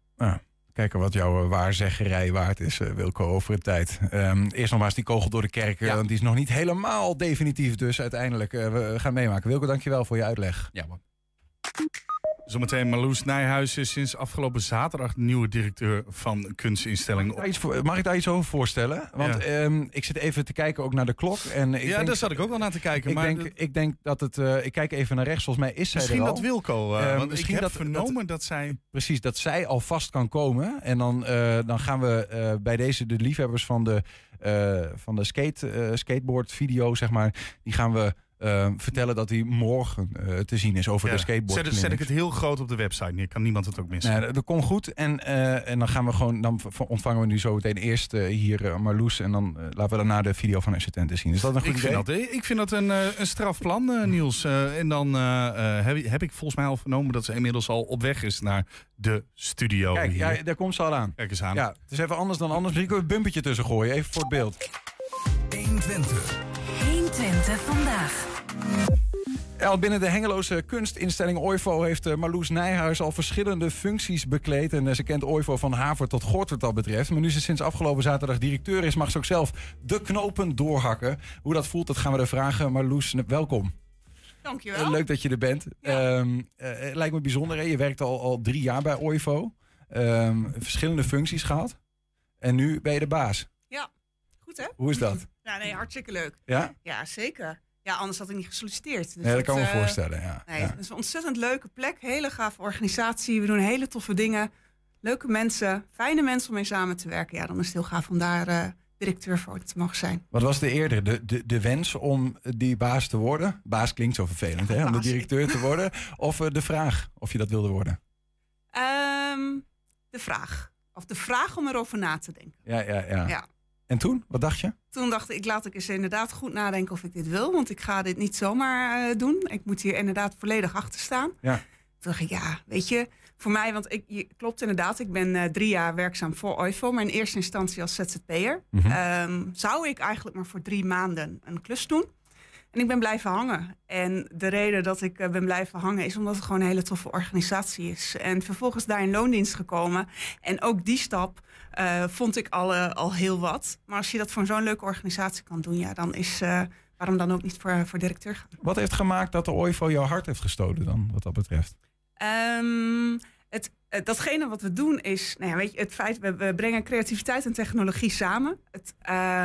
Kijken wat jouw eh, waarzeggerij waard is, eh, Wilco, over de tijd. Ehm, eerst nog maar eens die kogel door de kerk. eh, Ja. Want die is nog niet helemaal definitief dus uiteindelijk. we gaan meemaken. Wilco, dankjewel voor je uitleg. ja hoor. Zometeen Marloes Nijhuis is sinds afgelopen zaterdag nieuwe directeur van kunstinstelling. Daar iets voor- Mag ik daar iets over voorstellen? Want Ja. ehm, ik zit even te kijken ook naar de klok. En ik ja, denk, daar zat ik ook wel naar te kijken. ik, maar denk, dat- ik denk dat het... eh, ik kijk even naar rechts. Volgens mij is zij misschien er al. dat Wilco. eh, Eh, want misschien ik heb dat- vernomen dat, zij... Precies, dat zij alvast kan komen. En dan, dan gaan we bij deze, de liefhebbers van de, van de skate, skateboard video, zeg maar, die gaan we eh, vertellen dat die morgen eh, te zien is over Ja. de skateboard. zet, zet ik het heel groot op de website neer. Kan niemand het ook missen. Nee, dat dat komt goed. En, eh, en dan gaan we gewoon, dan ontvangen we nu zo meteen eerst eh, hier Marloes. En dan laten we daarna de video van assistenten zien. Is dat een goed ik, idee? vind dat, ik vind dat een, een straf plan, eh, Niels. Eh, en dan heb, heb ik volgens mij al vernomen dat ze inmiddels al op weg is naar de studio. Kijk, hier. ja, daar komt ze al aan. Kijk eens aan. Ja, het is even anders dan anders. Misschien kunnen we een bumpetje tussen gooien, even voor het beeld. 120. 120 vandaag. El, binnen de Hengeloze kunstinstelling OIVO heeft eh, Marloes Nijhuis al verschillende functies bekleed. En eh, ze kent OIVO van Haver tot Gort wat dat betreft. Maar nu ze sinds afgelopen zaterdag directeur is, mag ze ook zelf de knopen doorhakken. Hoe dat voelt, dat gaan we er vragen. Marloes, welkom. Dankjewel. Eh, leuk dat je er bent. Ehm, eh, lijkt me bijzonder, hè? je werkt al, al drie jaar bij OIVO. Ehm, verschillende functies gehad. En nu ben je de baas. Goed hè? Hoe is dat? Ja, nee, hartstikke leuk. Ja? Ja, zeker. Ja, anders had ik niet gesolliciteerd. Dus Nee, dat kan ik me eh, voorstellen, ja. Nee, Ja. Het is een ontzettend leuke plek. Hele gave organisatie. We doen hele toffe dingen. Leuke mensen. Fijne mensen om mee samen te werken. Ja, dan is het heel gaaf om daar eh, directeur voor te mogen zijn. Wat was de eerder? De, de, de wens om die baas te worden? Baas klinkt zo vervelend, hè? Om de directeur te worden. Of eh, de vraag of je dat wilde worden? Ehm, de vraag. Of de vraag om erover na te denken. Ja, ja, ja. Ja. En toen? Wat dacht je? Toen dacht ik, laat ik eens inderdaad goed nadenken of ik dit wil. Want ik ga dit niet zomaar eh, doen. Ik moet hier inderdaad volledig achter staan. Ja. Toen dacht ik, ja, weet je, voor mij, want ik, je, klopt inderdaad, ik ben eh, drie jaar werkzaam voor OIVO, maar in eerste instantie als ZZP'er. Ehm, zou ik eigenlijk maar voor drie maanden een klus doen. En ik ben blijven hangen. En de reden dat ik ben blijven hangen is omdat het gewoon een hele toffe organisatie is. En vervolgens daar in loondienst gekomen. En ook die stap vond ik al, al heel wat. Maar als je dat voor zo'n leuke organisatie kan doen, ja, dan is waarom dan ook niet voor, voor directeur gaan. Wat heeft gemaakt dat de OIVO jouw hart heeft gestoten dan, wat dat betreft? Um, het, eh, datgene wat we doen is, nou ja, weet je, het feit, we, brengen creativiteit en technologie samen. Het,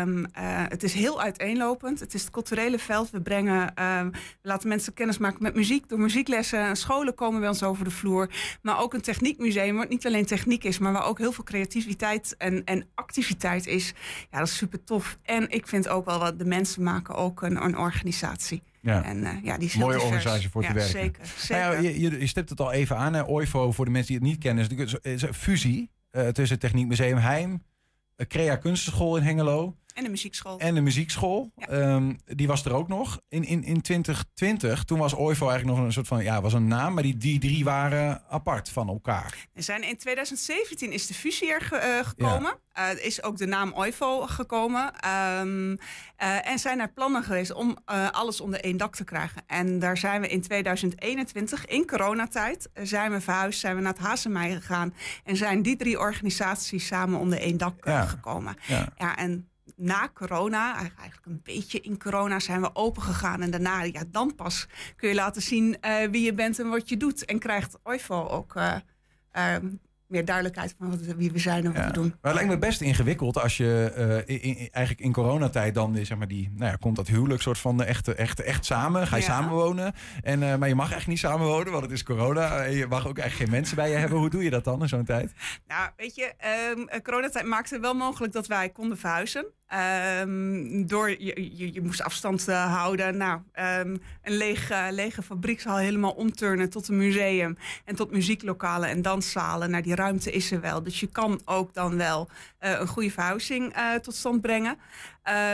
um, het is heel uiteenlopend. Het is het culturele veld. We brengen, um, we laten mensen kennis maken met muziek. Door muzieklessen, scholen komen bij ons over de vloer. Maar ook een techniekmuseum, wat niet alleen techniek is, maar waar ook heel veel creativiteit en, en activiteit is. Ja, dat is super tof. En ik vind ook wel wat de mensen maken ook een, een organisatie. Ja. En, uh, ja, die is Mooie organisatie voor ja, te werken. Zeker, zeker. Nou ja, je, je, je stipt het al even aan. Hè. OIVO, voor de mensen die het niet kennen, is een fusie uh, tussen het Techniekmuseum Heim, Crea Kunstenschool in Hengelo. En de muziekschool. En de muziekschool. Ja. Um, die was er ook nog. In, in, in 2020, toen was OIVO eigenlijk nog een soort van, ja, was een naam, maar die, die drie waren apart van elkaar. Er zijn in 2017 is de fusie er ge, uh, gekomen. Ja. Uh, is ook de naam OIVO gekomen. Um, uh, en zijn er plannen geweest om alles onder één dak te krijgen. En daar zijn we in 2021, in coronatijd, zijn we verhuisd, zijn we naar het Hazemij gegaan. En zijn die drie organisaties samen onder één dak ja. gekomen. Ja. ja, en na corona, eigenlijk een beetje in corona, zijn we open gegaan. En daarna, ja, dan pas kun je laten zien uh, wie je bent en wat je doet. En krijgt OIVO ook uh, uh, meer duidelijkheid van wat, wie we zijn en wat ja. we doen. Maar het lijkt me best ingewikkeld als je uh, in, in, eigenlijk in coronatijd dan zeg maar die, nou ja, komt dat huwelijk soort van echt, echt, echt samen. Ga je ja. samenwonen. En, uh, maar je mag echt niet samenwonen, want het is corona. Je mag ook echt geen mensen bij je hebben. Hoe doe je dat dan in zo'n tijd? Nou, weet je, um, coronatijd maakte wel mogelijk dat wij konden verhuizen. Um, door je, je, je, moest afstand uh, houden. Nou, um, een lege, lege fabriekshal helemaal omturnen tot een museum. En tot muzieklokalen en danszalen. Nou, die ruimte is er wel. Dus je kan ook dan wel uh, een goede verhuizing uh, tot stand brengen.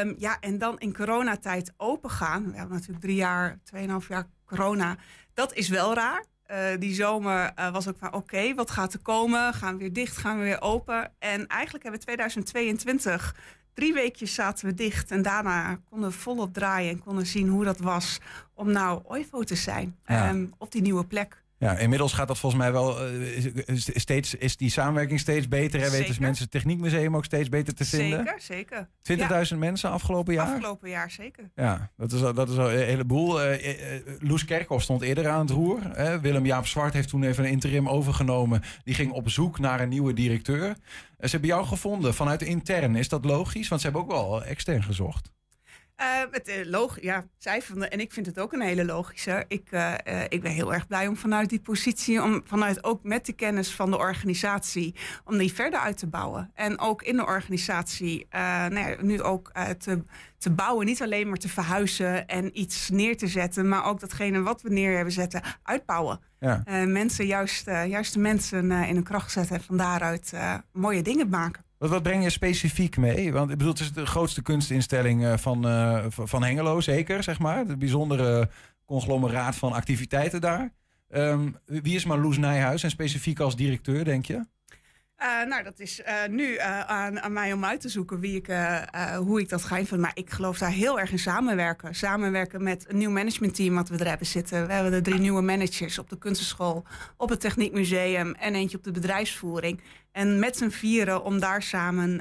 Um, ja, en dan in coronatijd open gaan. We hebben natuurlijk drie jaar, tweeënhalf jaar corona. Dat is wel raar. Uh, die zomer uh, was ook van oké, okay, wat gaat er komen? Gaan we weer dicht, gaan we weer open? En eigenlijk hebben we 2022 drie weekjes zaten we dicht. En daarna konden we volop draaien en konden zien hoe dat was om nou OIVO te zijn. Ja. Um, op die nieuwe plek. Ja, inmiddels gaat dat volgens mij wel uh, steeds, is die samenwerking steeds beter. En weten dus mensen het Techniekmuseum ook steeds beter te vinden. Zeker, zeker. 20.000 ja. mensen afgelopen jaar? Afgelopen jaar, zeker. Ja, dat is, dat is al een heleboel. Uh, uh, Loes Kerkhoff stond eerder aan het roer. Willem-Jaap Zwart heeft toen even een interim overgenomen. Die ging op zoek naar een nieuwe directeur. ze hebben jou gevonden vanuit intern. Is dat logisch? Want ze hebben ook wel extern gezocht. Uh, het, uh, log ja, zij vonden, en ik vind het ook een hele logische. Ik, uh, ik ben heel erg blij om vanuit die positie, om vanuit ook met de kennis van de organisatie, om die verder uit te bouwen. En ook in de organisatie, nou ja, nu ook te, te bouwen, niet alleen maar te verhuizen en iets neer te zetten, maar ook datgene wat we neer hebben zetten, uitbouwen. Ja. mensen, juist, juist de mensen in hun kracht zetten en van daaruit mooie dingen maken. Wat, breng je specifiek mee? Want ik bedoel, het is de grootste kunstinstelling van, uh, van Hengelo, zeker, zeg maar. Het bijzondere conglomeraat van activiteiten daar. Um, wie is Marloes Nijhuis en specifiek als directeur, denk je? Uh, nou, dat is uh, nu uh, aan, aan, mij om uit te zoeken wie ik, hoe ik dat ga invullen. Maar ik geloof daar heel erg in samenwerken. Samenwerken met een nieuw managementteam wat we er hebben zitten. We hebben de drie nieuwe managers op de kunstenschool, op het Techniekmuseum en eentje op de bedrijfsvoering. En met z'n vieren om daar samen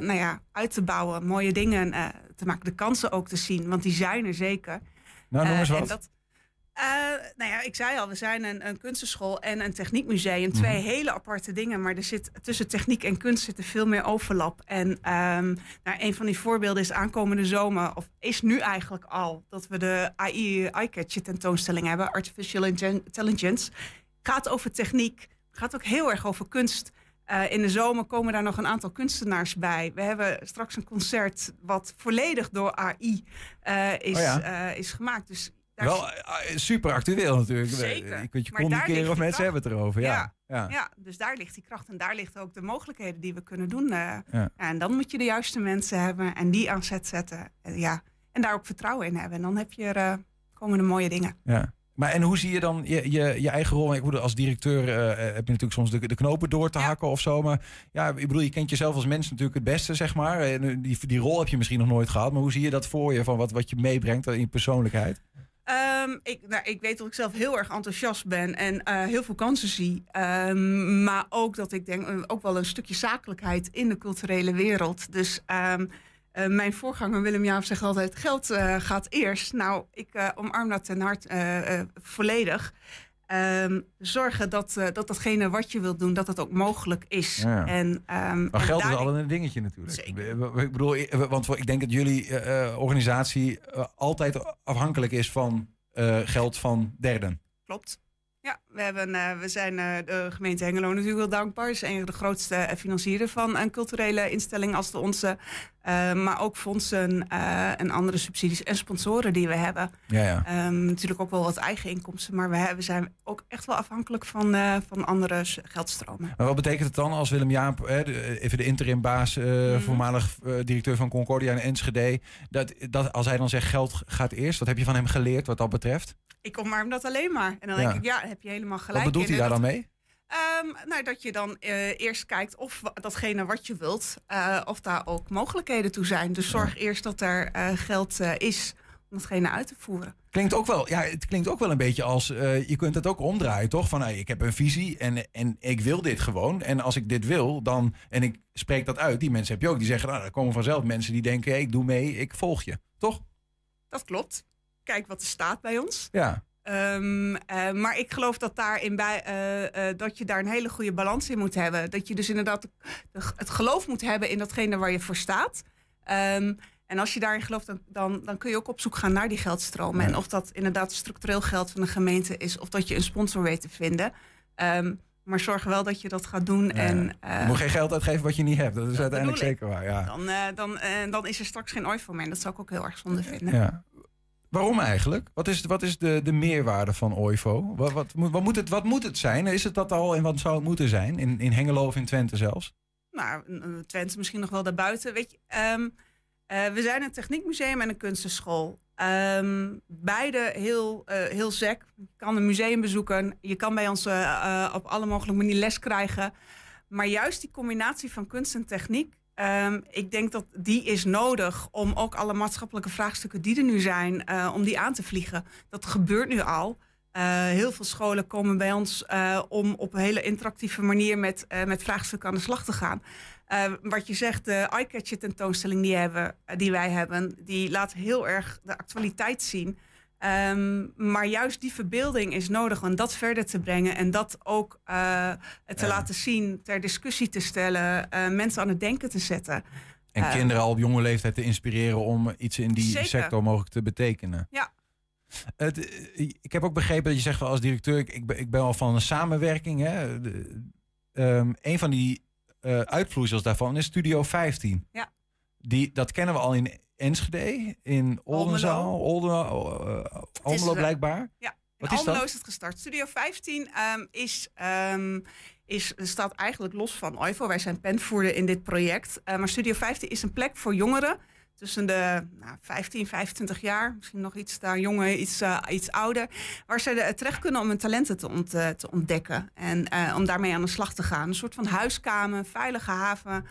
nou ja, uit te bouwen, mooie dingen te maken. De kansen ook te zien, want die zijn er zeker. Nou, noem eens wat. Uh, nou ja, ik zei al, we zijn een, een kunstenschool en een techniekmuseum. Twee mm. hele aparte dingen, maar er zit tussen techniek en kunst zit er veel meer overlap. En um, nou, een van die voorbeelden is aankomende zomer, of is nu eigenlijk al, dat we de AI iCatcher tentoonstelling hebben, Artificial Intelligence. Gaat over techniek, gaat ook heel erg over kunst. Uh, in de zomer komen daar nog een aantal kunstenaars bij. We hebben straks een concert wat volledig door AI uh, is, oh ja. is gemaakt. Dus wel super actueel natuurlijk. Zeker. Je kunt je communiceren of mensen hebben het erover. Ja. Ja. Ja. dus daar ligt die kracht en daar ligt ook de mogelijkheden die we kunnen doen. Uh, ja. En dan moet je de juiste mensen hebben en die aan zet zetten. Ja. En daar ook vertrouwen in hebben. En dan heb je er, uh, komen de mooie dingen. Ja. Maar en hoe zie je dan je, je, je eigen rol? Ik bedoel, als directeur uh, heb je natuurlijk soms de, de knopen door te hakken of zo. Maar ja, ik bedoel, je kent jezelf als mens natuurlijk het beste, zeg maar. En die, die rol heb je misschien nog nooit gehad. Maar hoe zie je dat voor je, van wat, wat je meebrengt in je persoonlijkheid? Um, ik, nou, ik weet dat ik zelf heel erg enthousiast ben en uh, heel veel kansen zie. Um, maar ook dat ik denk, uh, ook wel een stukje zakelijkheid in de culturele wereld. Dus um, uh, mijn voorganger Willem Jaap zegt altijd, geld gaat eerst. Nou, ik omarm dat ten harte volledig. Um, zorgen dat, uh, dat datgene wat je wilt doen, dat het ook mogelijk is. Ja. En, um, maar geld is al een dingetje natuurlijk. Zeker. Ik bedoel, want ik denk dat jullie uh, organisatie uh, altijd afhankelijk is van geld van derden. Klopt. Ja, we, hebben, we zijn de gemeente Hengelo natuurlijk wel dankbaar. Het is een van de grootste financieren van een culturele instelling als de onze. Uh, maar ook fondsen uh, en andere subsidies en sponsoren die we hebben. Ja, ja. Um, natuurlijk ook wel wat eigen inkomsten. Maar we, hebben, zijn ook echt wel afhankelijk van, uh, van andere geldstromen. Maar wat betekent het dan als Willem Jaap, de, even de interimbaas, mm. voormalig directeur van Concordia en Enschede. Dat, dat als hij dan zegt geld gaat eerst. Wat heb je van hem geleerd wat dat betreft? Ik omarm dat alleen maar. En dan denk ik, ja, heb je helemaal gelijk. Wat bedoelt hij daar dan mee? Um, nou, dat je dan uh, eerst kijkt of datgene wat je wilt, uh, of daar ook mogelijkheden toe zijn. Dus zorg eerst dat er uh, geld is om datgene uit te voeren. Klinkt ook wel, ja, het klinkt ook wel een beetje als je kunt het ook omdraaien, toch? Van ik heb een visie en, en ik wil dit gewoon. En als ik dit wil, dan en ik spreek dat uit, die mensen heb je ook. Die zeggen, nou, er komen vanzelf mensen die denken, hey, ik doe mee, ik volg je, toch? Dat klopt. Kijk wat er staat bij ons. Ja. Um, uh, maar ik geloof dat, daarin bij, uh, uh, dat je daar een hele goede balans in moet hebben. Dat je dus inderdaad het geloof moet hebben in datgene waar je voor staat. Um, en als je daarin gelooft, dan, dan, dan, kun je ook op zoek gaan naar die geldstromen. Ja. En of dat inderdaad structureel geld van de gemeente is, of dat je een sponsor weet te vinden. Um, maar zorg wel dat je dat gaat doen. Ja. En, je moet geen geld uitgeven wat je niet hebt. Dat is dat uiteindelijk zeker waar. Ja. Dan, dan, dan is er straks geen ooit voor meer. En dat zou ik ook heel erg zonde vinden. Ja. Waarom eigenlijk? Wat is, wat is de, de meerwaarde van OIVO? Wat, wat, wat, moet het, wat moet het zijn? Is het dat al en wat zou het moeten zijn? In, in Hengelo of in Twente zelfs? Nou, Twente misschien nog wel daarbuiten. Weet je, um, uh, we zijn een techniekmuseum en een kunstenschool. Um, beide heel, uh, heel sec. Je kan een museum bezoeken. Je kan bij ons uh, op alle mogelijke manieren les krijgen. Maar juist die combinatie van kunst en techniek Um, ik denk dat die is nodig om ook alle maatschappelijke vraagstukken die er nu zijn, uh, om die aan te vliegen. Dat gebeurt nu al. Uh, heel veel scholen komen bij ons uh, om op een hele interactieve manier met, met vraagstukken aan de slag te gaan. wat je zegt, de eye-catcher tentoonstelling die, hebben, die wij hebben, die laat heel erg de actualiteit zien. Um, maar juist die verbeelding is nodig om dat verder te brengen en dat ook uh, te ja. laten zien, ter discussie te stellen, uh, mensen aan het denken te zetten. En uh, kinderen al op jonge leeftijd te inspireren om iets in die zeker. sector mogelijk te betekenen. Ja. Het, ik heb ook begrepen dat je zegt wel als directeur, ik, ik, ben, ik ben al van een samenwerking. Hè? De, um, een van die uitvloeisels daarvan is Studio 15. Ja. Die, dat kennen we al in Enschede, in Oldenzaal, Oldenzaal, uh, Almelo blijkbaar. Ja, Wat in is Almelo dat? is het gestart. Studio 15 um, is, um, is, staat eigenlijk los van OIVO. Wij zijn penvoerder in dit project. Uh, maar Studio 15 is een plek voor jongeren tussen de nou, 15, 25 jaar, misschien nog iets daar jonger, iets, uh, iets ouder, waar ze de, terecht kunnen om hun talenten te, ont, te ontdekken en uh, om daarmee aan de slag te gaan. Een soort van huiskamer, veilige haven.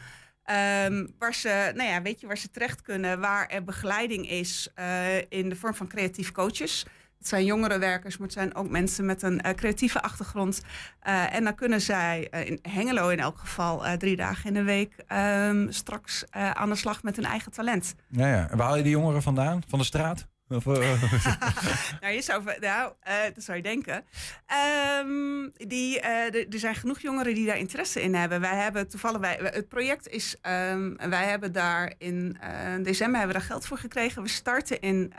Um, waar, ze, nou ja, weet je, waar ze terecht kunnen, waar er begeleiding is uh, in de vorm van creatief coaches. Het zijn jongere werkers, maar het zijn ook mensen met een uh, creatieve achtergrond. Uh, en dan kunnen zij, in Hengelo in elk geval, drie dagen in de week um, straks aan de slag met hun eigen talent. Ja, ja. En waar haal je die jongeren vandaan? Van de straat? Nou, je zou, nou dat zou je denken. Um, die, uh, er zijn genoeg jongeren die daar interesse in hebben. Wij hebben toevallig, het project is, um, wij hebben daar in uh, december hebben we daar geld voor gekregen. We starten in,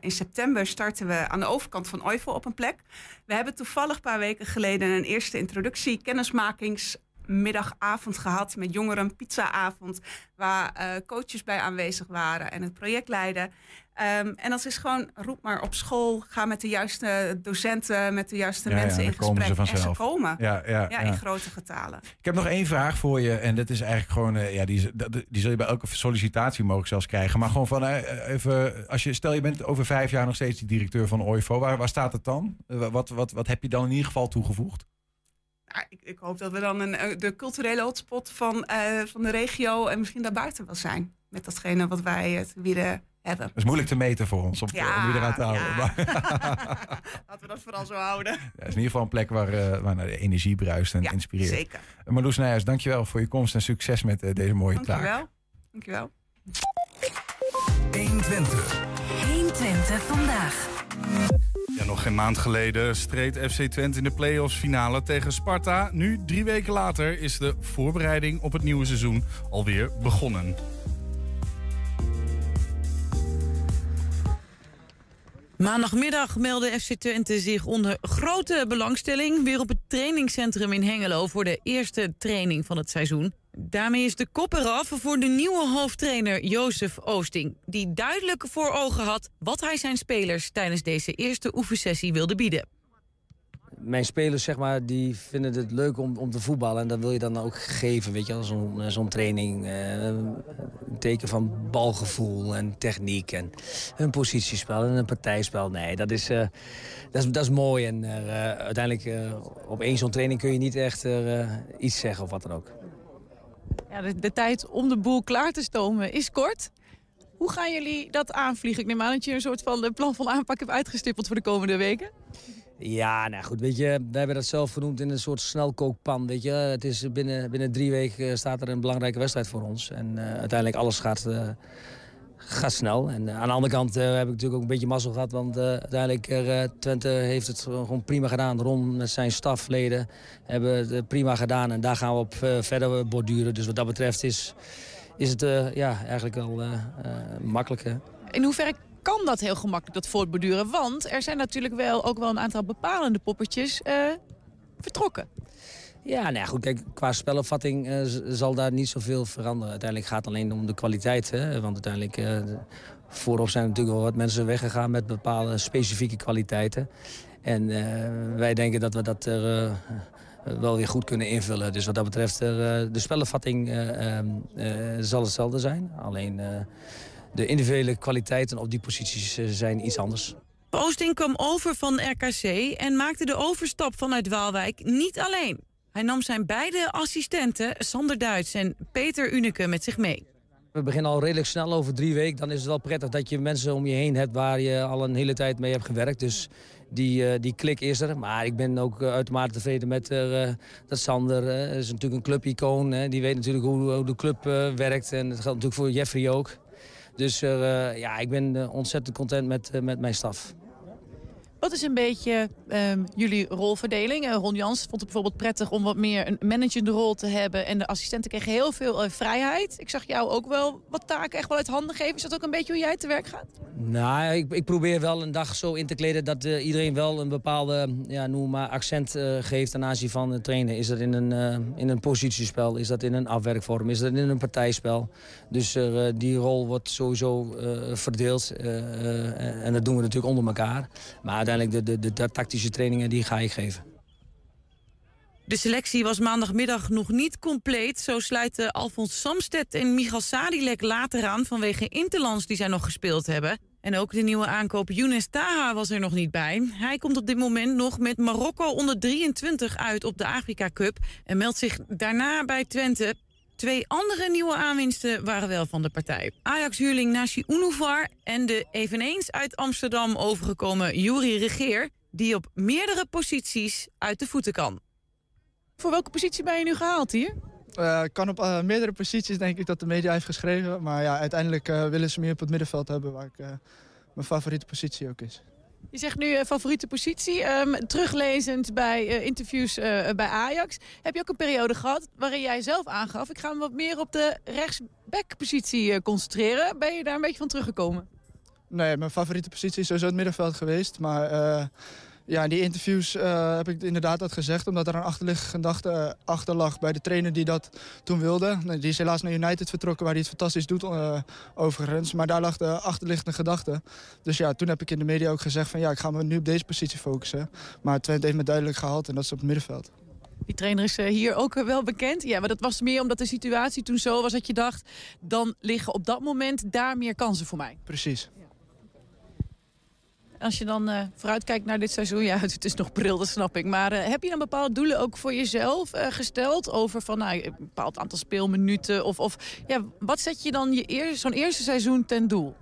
in september starten we aan de overkant van OIVO op een plek. We hebben toevallig een paar weken geleden een eerste introductie, kennismakings middagavond gehad met jongeren, pizzaavond, waar coaches bij aanwezig waren en het project leiden. Ehm, en dat is gewoon, roep maar op school, ga met de juiste docenten, met de juiste Ja, ja, mensen in gesprek. ze en ze vanzelf. komen. Ja, ja, in grote getalen. Ik heb nog één vraag voor je. En dat is eigenlijk gewoon, eh, ja, die, die zul je bij elke sollicitatie mogelijk zelfs krijgen. Maar gewoon van eh, even, als je, stel je bent over vijf jaar nog steeds die directeur van OIVO. Waar, waar staat het dan? Eh, wat, wat, wat heb je dan in ieder geval toegevoegd? Ja, ik, ik hoop dat we dan een, eh, de culturele hotspot van, eh, van de regio en misschien daarbuiten wel zijn. Met datgene wat wij eh, te bieden hebben. Dat is moeilijk te meten voor ons, om, Ja, om je eraan te houden. ja. Maar, Laten we dat vooral zo houden. ja, het is in ieder geval een plek waar, eh, waar nou de energie bruist en inspireert. zeker. Uh, Marloes Nijhuis, dankjewel voor je komst en succes met eh, deze mooie taak. Dankjewel. Dankjewel. 120. 120 vandaag. Ja, nog geen maand geleden streed FC Twente in de play-offs finale tegen Sparta. Nu, drie weken later, is de voorbereiding op het nieuwe seizoen alweer begonnen. Maandagmiddag meldde FC Twente zich onder grote belangstelling weer op het trainingscentrum in Hengelo voor de eerste training van het seizoen. Daarmee is de kop eraf voor de nieuwe hoofdtrainer Jozef Oosting, die duidelijk voor ogen had wat hij zijn spelers tijdens deze eerste oefensessie wilde bieden. Mijn spelers zeg maar, die vinden het leuk om, om te voetballen. En dat wil je dan ook geven, weet je. Zo'n eh, zo'n training. eh, een teken van balgevoel en techniek. En een positiespel en een partijspel. Nee, dat is, eh, dat is, dat is mooi. En uiteindelijk op één zo'n training kun je niet echt iets zeggen of wat dan ook. Ja, de, tijd om de boel klaar te stomen is kort. Hoe gaan jullie dat aanvliegen? Ik neem aan dat je een soort van plan van aanpak hebt uitgestippeld voor de komende weken. Ja, nou goed, weet je, we hebben dat zelf genoemd in een soort snelkookpan, weet je. Het is binnen, binnen drie weken eh, staat er een belangrijke wedstrijd voor ons. En eh, uiteindelijk alles gaat, eh, gaat snel. En aan de andere kant heb ik natuurlijk ook een beetje mazzel gehad, want uiteindelijk Twente heeft het gewoon prima gedaan. Ron met zijn stafleden hebben het prima gedaan en daar gaan we op verder borduren. Dus wat dat betreft is, is het ja, eigenlijk wel makkelijk. In hoeverre kan dat heel gemakkelijk, dat voortborduren? Want er zijn natuurlijk wel ook wel een aantal bepalende poppetjes eh, vertrokken. Ja, nou ja, goed, kijk, qua spelopvatting eh, zal daar niet zoveel veranderen. Uiteindelijk gaat het alleen om de kwaliteit. Hè? Want uiteindelijk, de- voorop zijn natuurlijk wel wat mensen weggegaan met bepaalde specifieke kwaliteiten. En wij denken dat we dat er wel weer goed kunnen invullen. Dus wat dat betreft, de spelopvatting eh, ehm, eh, zal hetzelfde zijn. Alleen de individuele kwaliteiten op die posities eh, zijn iets anders. Oosting kwam over van RKC en maakte de overstap vanuit Waalwijk niet alleen. Hij nam zijn beide assistenten, Sander Duits en Peter Uneke, met zich mee. We beginnen al redelijk snel over drie weken. Dan is het wel prettig dat je mensen om je heen hebt waar je al een hele tijd mee hebt gewerkt. Dus die, eh, die klik is er. Maar ik ben ook eh, uitermate tevreden met eh, dat Sander. is natuurlijk een clubicoon. hè. Die weet natuurlijk hoe, hoe de club werkt. En dat geldt natuurlijk voor Jeffrey ook. Dus eh, ja, ik ben eh, ontzettend content met, eh, met mijn staf. Wat is een beetje ehm, jullie rolverdeling? Eh, Ron Jans vond het bijvoorbeeld prettig om wat meer een managende rol te hebben. En de assistenten kregen heel veel eh, vrijheid. Ik zag jou ook wel wat taken echt wel uit handen geven. Is dat ook een beetje hoe jij te werk gaat? Nou, ik, ik probeer wel een dag zo in te kleden dat eh, iedereen wel een bepaalde ja, noem maar accent geeft ten aanzien van het trainen. Is dat in een, in een positiespel, is dat in een afwerkvorm, is dat in een partijspel. Dus die rol wordt sowieso verdeeld en dat doen we natuurlijk onder elkaar. Maar uiteindelijk de, de, de, tactische trainingen die ga ik geven. De selectie was maandagmiddag nog niet compleet. Zo sluiten Alfons Samsted en Michal Sadilek later aan... vanwege interlands die zij nog gespeeld hebben. En ook de nieuwe aankoop Younes Taha was er nog niet bij. Hij komt op dit moment nog met Marokko onder 23 uit op de Afrika Cup... en meldt zich daarna bij Twente. Twee andere nieuwe aanwinsten waren wel van de partij. Ajax-huurling Nashi Unuvar en de eveneens uit Amsterdam overgekomen Juri Regeer... die op meerdere posities uit de voeten kan. Voor welke positie ben je nu gehaald hier? Eh, kan op eh, meerdere posities denk ik dat de media heeft geschreven. Maar ja, uiteindelijk eh, willen ze me op het middenveld hebben waar ik, eh, mijn favoriete positie ook is. Je zegt nu eh, favoriete positie. Ehm, teruglezend bij eh, interviews eh, bij Ajax. Heb je ook een periode gehad waarin jij zelf aangaf... ik ga me wat meer op de rechtsbackpositie concentreren. Ben je daar een beetje van teruggekomen? Nee, mijn favoriete positie is sowieso het middenveld geweest. Maar Ja, in die interviews uh, heb ik inderdaad dat gezegd, omdat er een achterliggende gedachte uh, achter lag bij de trainer die dat toen wilde. Die is helaas naar United vertrokken, waar hij het fantastisch doet uh, overigens. Maar daar lag de achterliggende gedachte. Dus ja, toen heb ik in de media ook gezegd van ja, ik ga me nu op deze positie focussen. Maar Twente heeft me duidelijk gehaald en dat is op het middenveld. Die trainer is hier ook wel bekend. Ja, maar dat was meer omdat de situatie toen zo was dat je dacht... dan liggen op dat moment daar meer kansen voor mij. Precies. Als je dan uh, vooruitkijkt naar dit seizoen, ja, het is nog bril, dat snap ik. Maar uh, heb je dan bepaalde doelen ook voor jezelf uh, gesteld? Over van nou, een bepaald aantal speelminuten? Of, of ja, wat zet je dan je eer, zo'n eerste seizoen ten doel?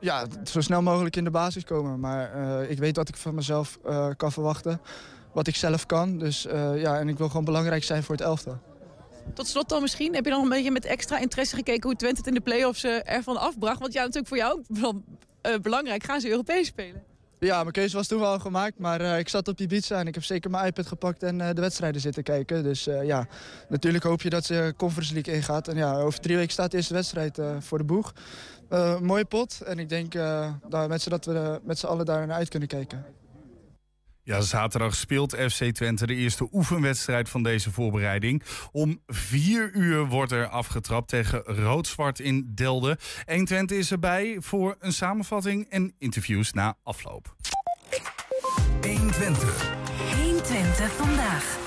Ja, zo snel mogelijk in de basis komen. Maar ik weet wat ik van mezelf kan verwachten. Wat ik zelf kan. Dus ja, en ik wil gewoon belangrijk zijn voor het elftal. Tot slot dan misschien, heb je dan een beetje met extra interesse gekeken hoe Twente het in de play-offs ervan afbracht? Want ja, natuurlijk voor jou uh, belangrijk. Gaan ze Europees spelen? Ja, mijn keuze was toen wel gemaakt. Maar uh, ik zat op die pizza en ik heb zeker mijn iPad gepakt en uh, de wedstrijden zitten kijken. Dus ja, natuurlijk hoop je dat ze Conference League ingaat. En ja, over drie weken staat de eerste wedstrijd voor de boeg. mooie pot en ik denk dat we met z'n allen daar naar uit kunnen kijken. Ja, zaterdag speelt FC Twente de eerste oefenwedstrijd van deze voorbereiding. Om vier uur wordt er afgetrapt tegen Rood-Zwart in Delden. 1 Twente is erbij voor een samenvatting en interviews na afloop. 1 Twente. 1 Twente vandaag.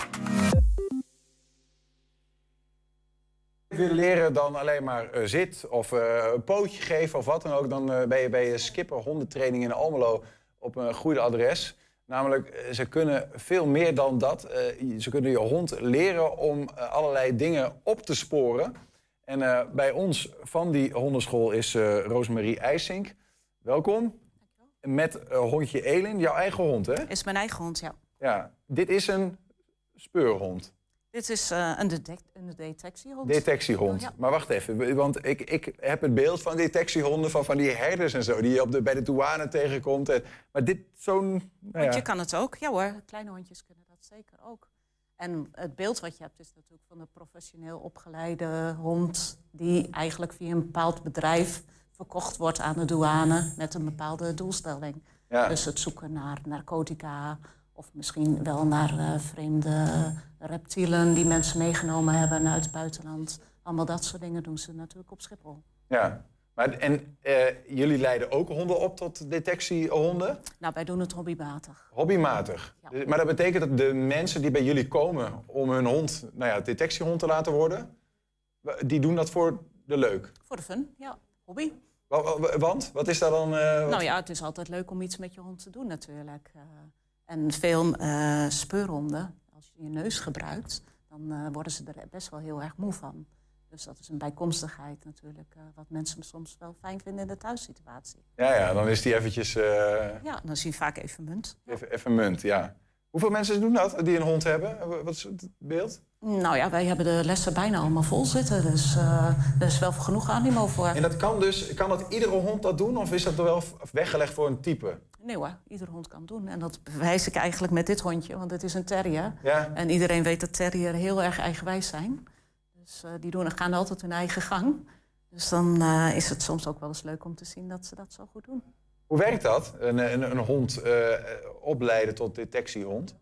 wil leren dan alleen maar uh, zit of uh, een pootje geven of wat dan ook, dan uh, ben je bij je skipper hondentraining in Almelo op een goede adres. Namelijk, eh, ze kunnen veel meer dan dat. Uh, ze kunnen je hond leren om uh, allerlei dingen op te sporen. En uh, bij ons van die hondenschool is Rosemarie IJsink. Welkom. Met hondje Elin, jouw eigen hond, hè? Is mijn eigen hond, ja. Ja, dit is een speurhond. Dit is uh, een, detect een, detectiehond. Detectiehond. Ja. Maar wacht even, want ik, ik heb het beeld van detectiehonderen van, van die herders en zo, die je op de, bij de douane tegenkomt. En, maar dit zo'n. Nou ja. Je kan het ook, ja hoor, kleine hondjes kunnen dat zeker ook. En het beeld wat je hebt is natuurlijk van een professioneel opgeleide hond, die eigenlijk via een bepaald bedrijf verkocht wordt aan de douane met een bepaalde doelstelling. Ja. Dus het zoeken naar narcotica, of misschien wel naar uh, vreemde reptielen die mensen meegenomen hebben uit het buitenland. Allemaal dat soort dingen doen ze natuurlijk op Schiphol. Ja, maar en uh, jullie leiden ook honden op tot detectiehonden? Nou, wij doen het hobbymatig. Hobbymatig? Ja. Maar dat betekent dat de mensen die bij jullie komen om hun hond, nou ja, detectiehond te laten worden, die doen dat voor de leuk? Voor de fun, ja. Hobby. Want? Wat is daar dan... Uh, nou ja, het is altijd leuk om iets met je hond te doen natuurlijk. Uh, en veel speurhonden, je je neus gebruikt, dan uh, worden ze er best wel heel erg moe van. Dus dat is een bijkomstigheid natuurlijk, uh, wat mensen soms wel fijn vinden in de thuissituatie. Ja, ja, dan is die eventjes... Ja, dan zie je vaak even munt. Even, even munt, ja. Hoeveel mensen doen dat, die een hond hebben? Wat is het beeld? Nou ja, wij hebben de lessen bijna allemaal vol zitten. Dus er is wel genoeg animo voor. En dat kan dus, kan dat iedere hond dat doen? Of is dat wel weggelegd voor een type? Nee hoor, ieder hond kan doen. En dat bewijs ik eigenlijk met dit hondje, want het is een terrier. Ja. En iedereen weet dat terrier heel erg eigenwijs zijn. Dus uh, die doen, gaan altijd hun eigen gang. Dus dan uh, is het soms ook wel eens leuk om te zien dat ze dat zo goed doen. Hoe werkt dat, een, een, een hond uh, opleiden tot detectiehond?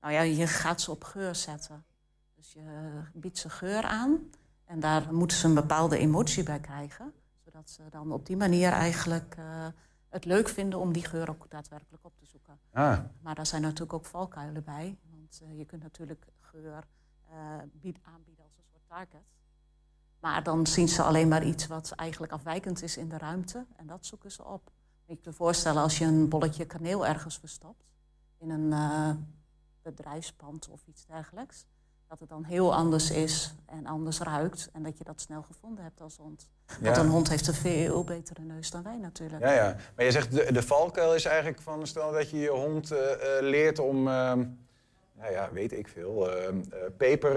Nou ja, je gaat ze op geur zetten. Dus je biedt ze geur aan. En daar moeten ze een bepaalde emotie bij krijgen. Zodat ze dan op die manier eigenlijk het leuk vinden om die geur ook daadwerkelijk op te zoeken. Ah. Maar daar zijn natuurlijk ook valkuilen bij. Want uh, je kunt natuurlijk geur uh, bied, aanbieden als een soort target. Maar dan zien ze alleen maar iets wat eigenlijk afwijkend is in de ruimte. En dat zoeken ze op. Ik kan me voorstellen als je een bolletje kaneel ergens verstopt. In een uh, bedrijfspand of iets dergelijks. Dat het dan heel anders is en anders ruikt. En dat je dat snel gevonden hebt als hond. Ja. Want een hond heeft een veel betere neus dan wij natuurlijk. Ja, ja. Maar je zegt de, de valkuil is eigenlijk van... stel dat je je hond uh, uh, leert om... Uh, nou ja, weet ik veel, peper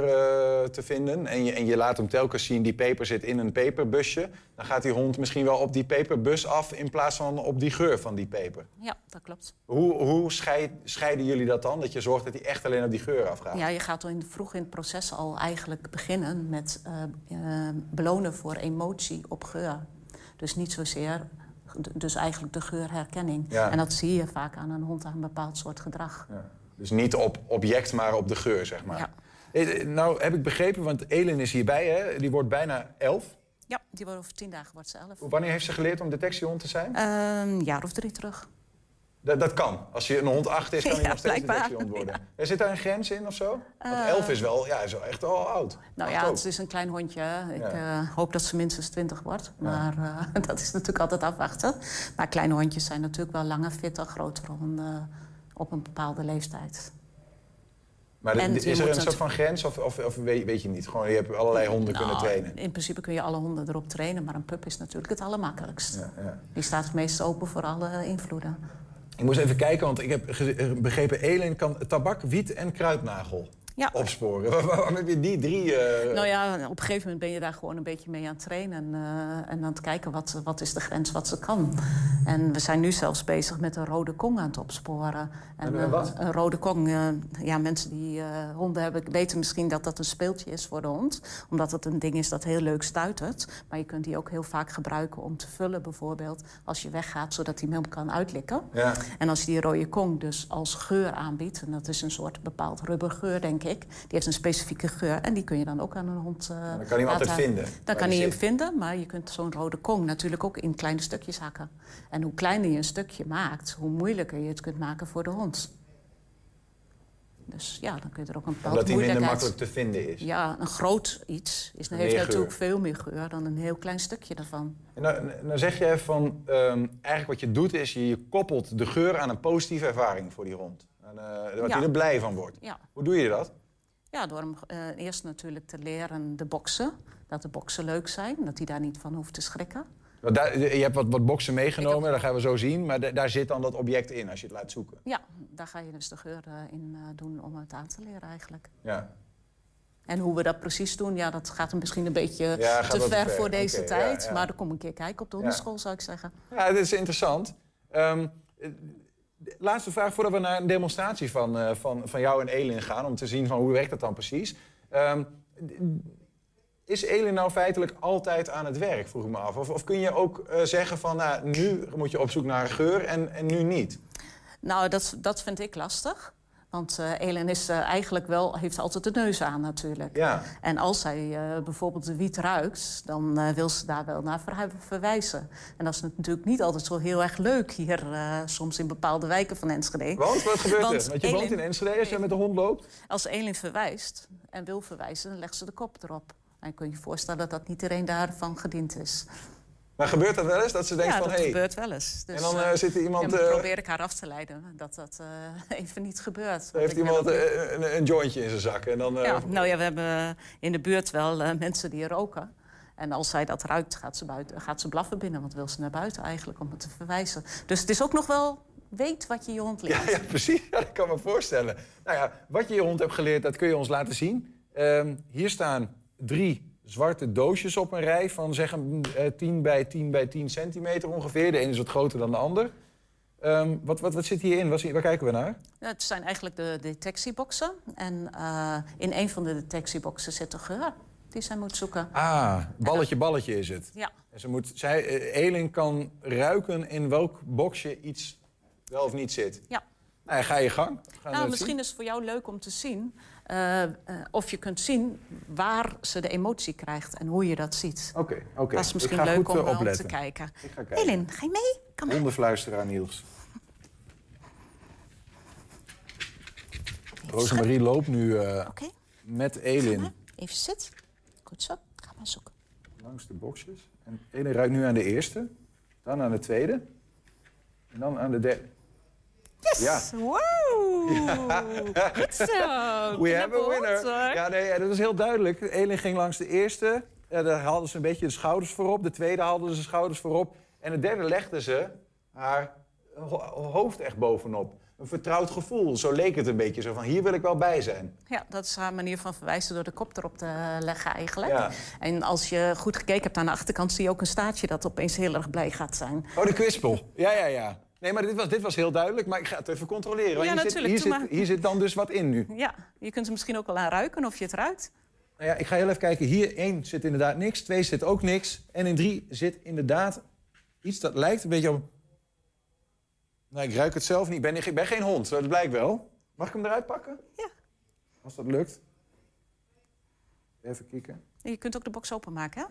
te vinden. En je, en je laat hem telkens zien, die peper zit in een peperbusje. Dan gaat die hond misschien wel op die peperbus af... in plaats van op die geur van die peper. Ja, dat klopt. Hoe, hoe scheid, scheiden jullie dat dan? Dat je zorgt dat hij echt alleen op die geur afgaat? Ja, je gaat in, vroeg in het proces al eigenlijk beginnen met uh, uh, belonen voor emotie op geur. Dus niet zozeer dus eigenlijk de geurherkenning. Ja. En dat zie je vaak aan een hond aan een bepaald soort gedrag. Ja. Dus niet op object, maar op de geur, zeg maar. Eh, Nou heb ik begrepen, want Elin is hierbij, hè? die wordt bijna elf. Ja, die wordt over tien dagen wordt ze elf. Wanneer heeft ze geleerd om detectiehond te zijn? Een Ehm, jaar of drie terug. Dat, dat kan. Als je een hond acht is, kan hij Ja, nog steeds blijkbaar. detectiehond worden. Er Zit daar een grens in of zo? Want Eh, elf is wel, ja, is wel echt al oud. Nou Acht ja, ook. het is een klein hondje. Ik Ja. eh, hoop dat ze minstens 20 wordt. Maar eh, dat is natuurlijk altijd afwachten. Maar kleine hondjes zijn natuurlijk wel langer fit dan grotere honden op een bepaalde leeftijd. Maar en is er een soort van grens of, of, of weet, je niet? Gewoon, je hebt allerlei honden kunnen Nou, trainen. In principe kun je alle honden erop trainen, maar een pup is natuurlijk het allermakkelijkst. Ja, ja. Die staat het meest open voor alle invloeden. Ik moest even kijken, want ik heb begrepen... Elin kan tabak, wiet en kruidnagel opsporen. Waar- Waarom heb je die drie... eh, Nou ja, op een gegeven moment ben je daar gewoon een beetje mee aan het trainen. eh, en aan het kijken wat, wat is de grens wat ze kan. En we zijn nu zelfs bezig met een rode kong aan het opsporen. En, Een eh, een rode kong. ja, mensen die honden hebben weten misschien dat dat een speeltje is voor de hond. Omdat het een ding is dat heel leuk stuitert. Maar je kunt die ook heel vaak gebruiken om te vullen bijvoorbeeld. Als je weggaat, zodat hij hem kan uitlikken. Ja. En als je die rode kong dus als geur aanbiedt... en dat is een soort bepaald rubbergeur, denk ik... die heeft een specifieke geur en die kun je dan ook aan een hond uh, dan kan hij hem altijd vinden, Dan kan die hij hem vinden, maar je kunt zo'n rode kong natuurlijk ook in kleine stukjes hakken. En hoe kleiner je een stukje maakt, hoe moeilijker je het kunt maken voor de hond. Dus ja, dan kun je er ook een bepaalde Omdat hij minder makkelijk te vinden is. Ja, een groot iets is, Meer heeft natuurlijk veel meer geur dan een heel klein stukje daarvan. En nou, nou zeg je van, ehm, eigenlijk wat je doet is, je koppelt de geur aan een positieve ervaring voor die hond. En, eh, wat Ja. hij er blij van wordt. Ja. Hoe doe je dat? Ja, door hem eh, eerst natuurlijk te leren de boksen. Dat de boksen leuk zijn, dat hij daar niet van hoeft te schrikken. Daar, je hebt wat, wat boksen meegenomen, dat gaan we zo zien. Maar da- daar zit dan dat object in als je het laat zoeken. Ja, daar ga je dus de geur eh, in doen om het aan te leren eigenlijk. Ja. En hoe we dat precies doen, ja, dat gaat misschien een beetje Ja, te ver ver. voor deze tijd. ja. Maar dan kom een keer kijken op de hondenschool, zou ik zeggen. Ja, dit is interessant. Ehm, eh, laatste vraag voordat we naar een demonstratie van, eh, van, van jou en Elin gaan... om te zien van hoe werkt dat dan precies. Ehm, is Elin nou feitelijk altijd aan het werk, vroeg ik me af? Of, of kun je ook eh, zeggen van nou, nu moet je op zoek naar geur en, en nu niet? Nou, dat, dat vind ik lastig. Want eh Elin is eh, eigenlijk wel, heeft altijd de neus aan natuurlijk. Ja. En als zij eh, bijvoorbeeld de wiet ruikt, dan wil ze daar wel naar verwijzen. En dat is natuurlijk niet altijd zo heel erg leuk hier, soms in bepaalde wijken van Enschede. Want wat gebeurt Want er? Want je Elin- woont in Enschede als je met de hond loopt. Als Elin verwijst en wil verwijzen, dan legt ze de kop erop. En je kunt je voorstellen dat niet iedereen daarvan gediend is. Maar gebeurt dat wel eens? Dat ze denkt ja, van, dat hey, gebeurt wel eens. Dus, en dan eh, eh, zit er iemand... dan eh, probeer ik haar af te leiden dat dat even niet gebeurt. Heeft iemand ook een, een jointje in zijn zak en dan... Ja, nou ja, we hebben in de buurt wel mensen die roken. En als zij dat ruikt, gaat ze, buiten, gaat ze blaffen binnen. Want wil ze naar buiten eigenlijk om het te verwijzen. Dus het is ook nog wel weet wat je je hond leert. Ja, ja, precies. Ja, dat kan me voorstellen. Nou ja, wat je je hond hebt geleerd, dat kun je ons laten zien. Ehm, hier staan drie zwarte doosjes op een rij van zeg een eh, 10 bij 10 bij 10 centimeter ongeveer. De ene is wat groter dan de ander. Ehm, wat, wat, wat zit hierin? Wat, waar kijken we naar? Ja, het zijn eigenlijk de detectieboxen. En eh, in een van de detectieboxen zit de geur die zij moet zoeken. Ah, balletje, balletje is het. Ja. En ze moet, zij, eh, Elin kan ruiken in welk boxje iets wel of niet zit. Ja. Nou, ga je gang. Nou, misschien zien. is het voor jou leuk om te zien... eh, eh, of je kunt zien waar ze de emotie krijgt en hoe je dat ziet. Oké, oké. Dat is misschien leuk om, eh, om te kijken. Ik ga kijken. Elin, ga je mee? Kom maar. Hondenfluisteraar Niels. Rosemarie loopt nu met Elin Even zit. Goed zo. Ga maar zoeken. langs de boxjes. En Elin ruikt nu aan de eerste, dan aan de tweede en dan aan de derde. Yes! Ja. Wow! Goed zo. We have a Knappe winner. hoor. Ja, nee, dat is heel duidelijk. Elin ging langs de eerste. Ja, daar haalden ze een beetje de schouders voorop. De tweede haalden ze de schouders voorop. En de derde legde ze haar ho- hoofd echt bovenop. Een vertrouwd gevoel. Zo leek het een beetje. Zo van, hier wil ik wel bij zijn. Ja, dat is haar manier van verwijzen door de kop erop te leggen eigenlijk. Ja. En als je goed gekeken hebt aan de achterkant... zie je ook een staartje dat opeens heel erg blij gaat zijn. Oh, de kwispel. Ja, ja, ja. Nee, maar dit was, dit was heel duidelijk. Maar ik ga het even controleren. want Ja, hier zit, natuurlijk, hier, zit, maar. hier zit dan dus wat in nu. Ja, je kunt er misschien ook wel aan ruiken of je het ruikt. Nou ja, ik ga heel even kijken. Hier één zit inderdaad niks. Twee zit ook niks. En in drie zit inderdaad iets dat lijkt een beetje op... Nou, ik ruik het zelf niet. Ik ben, ik ben geen hond, dat blijkt wel. Mag ik hem eruit pakken? Ja. Als dat lukt. Even kijken. Je kunt ook de box openmaken, hè?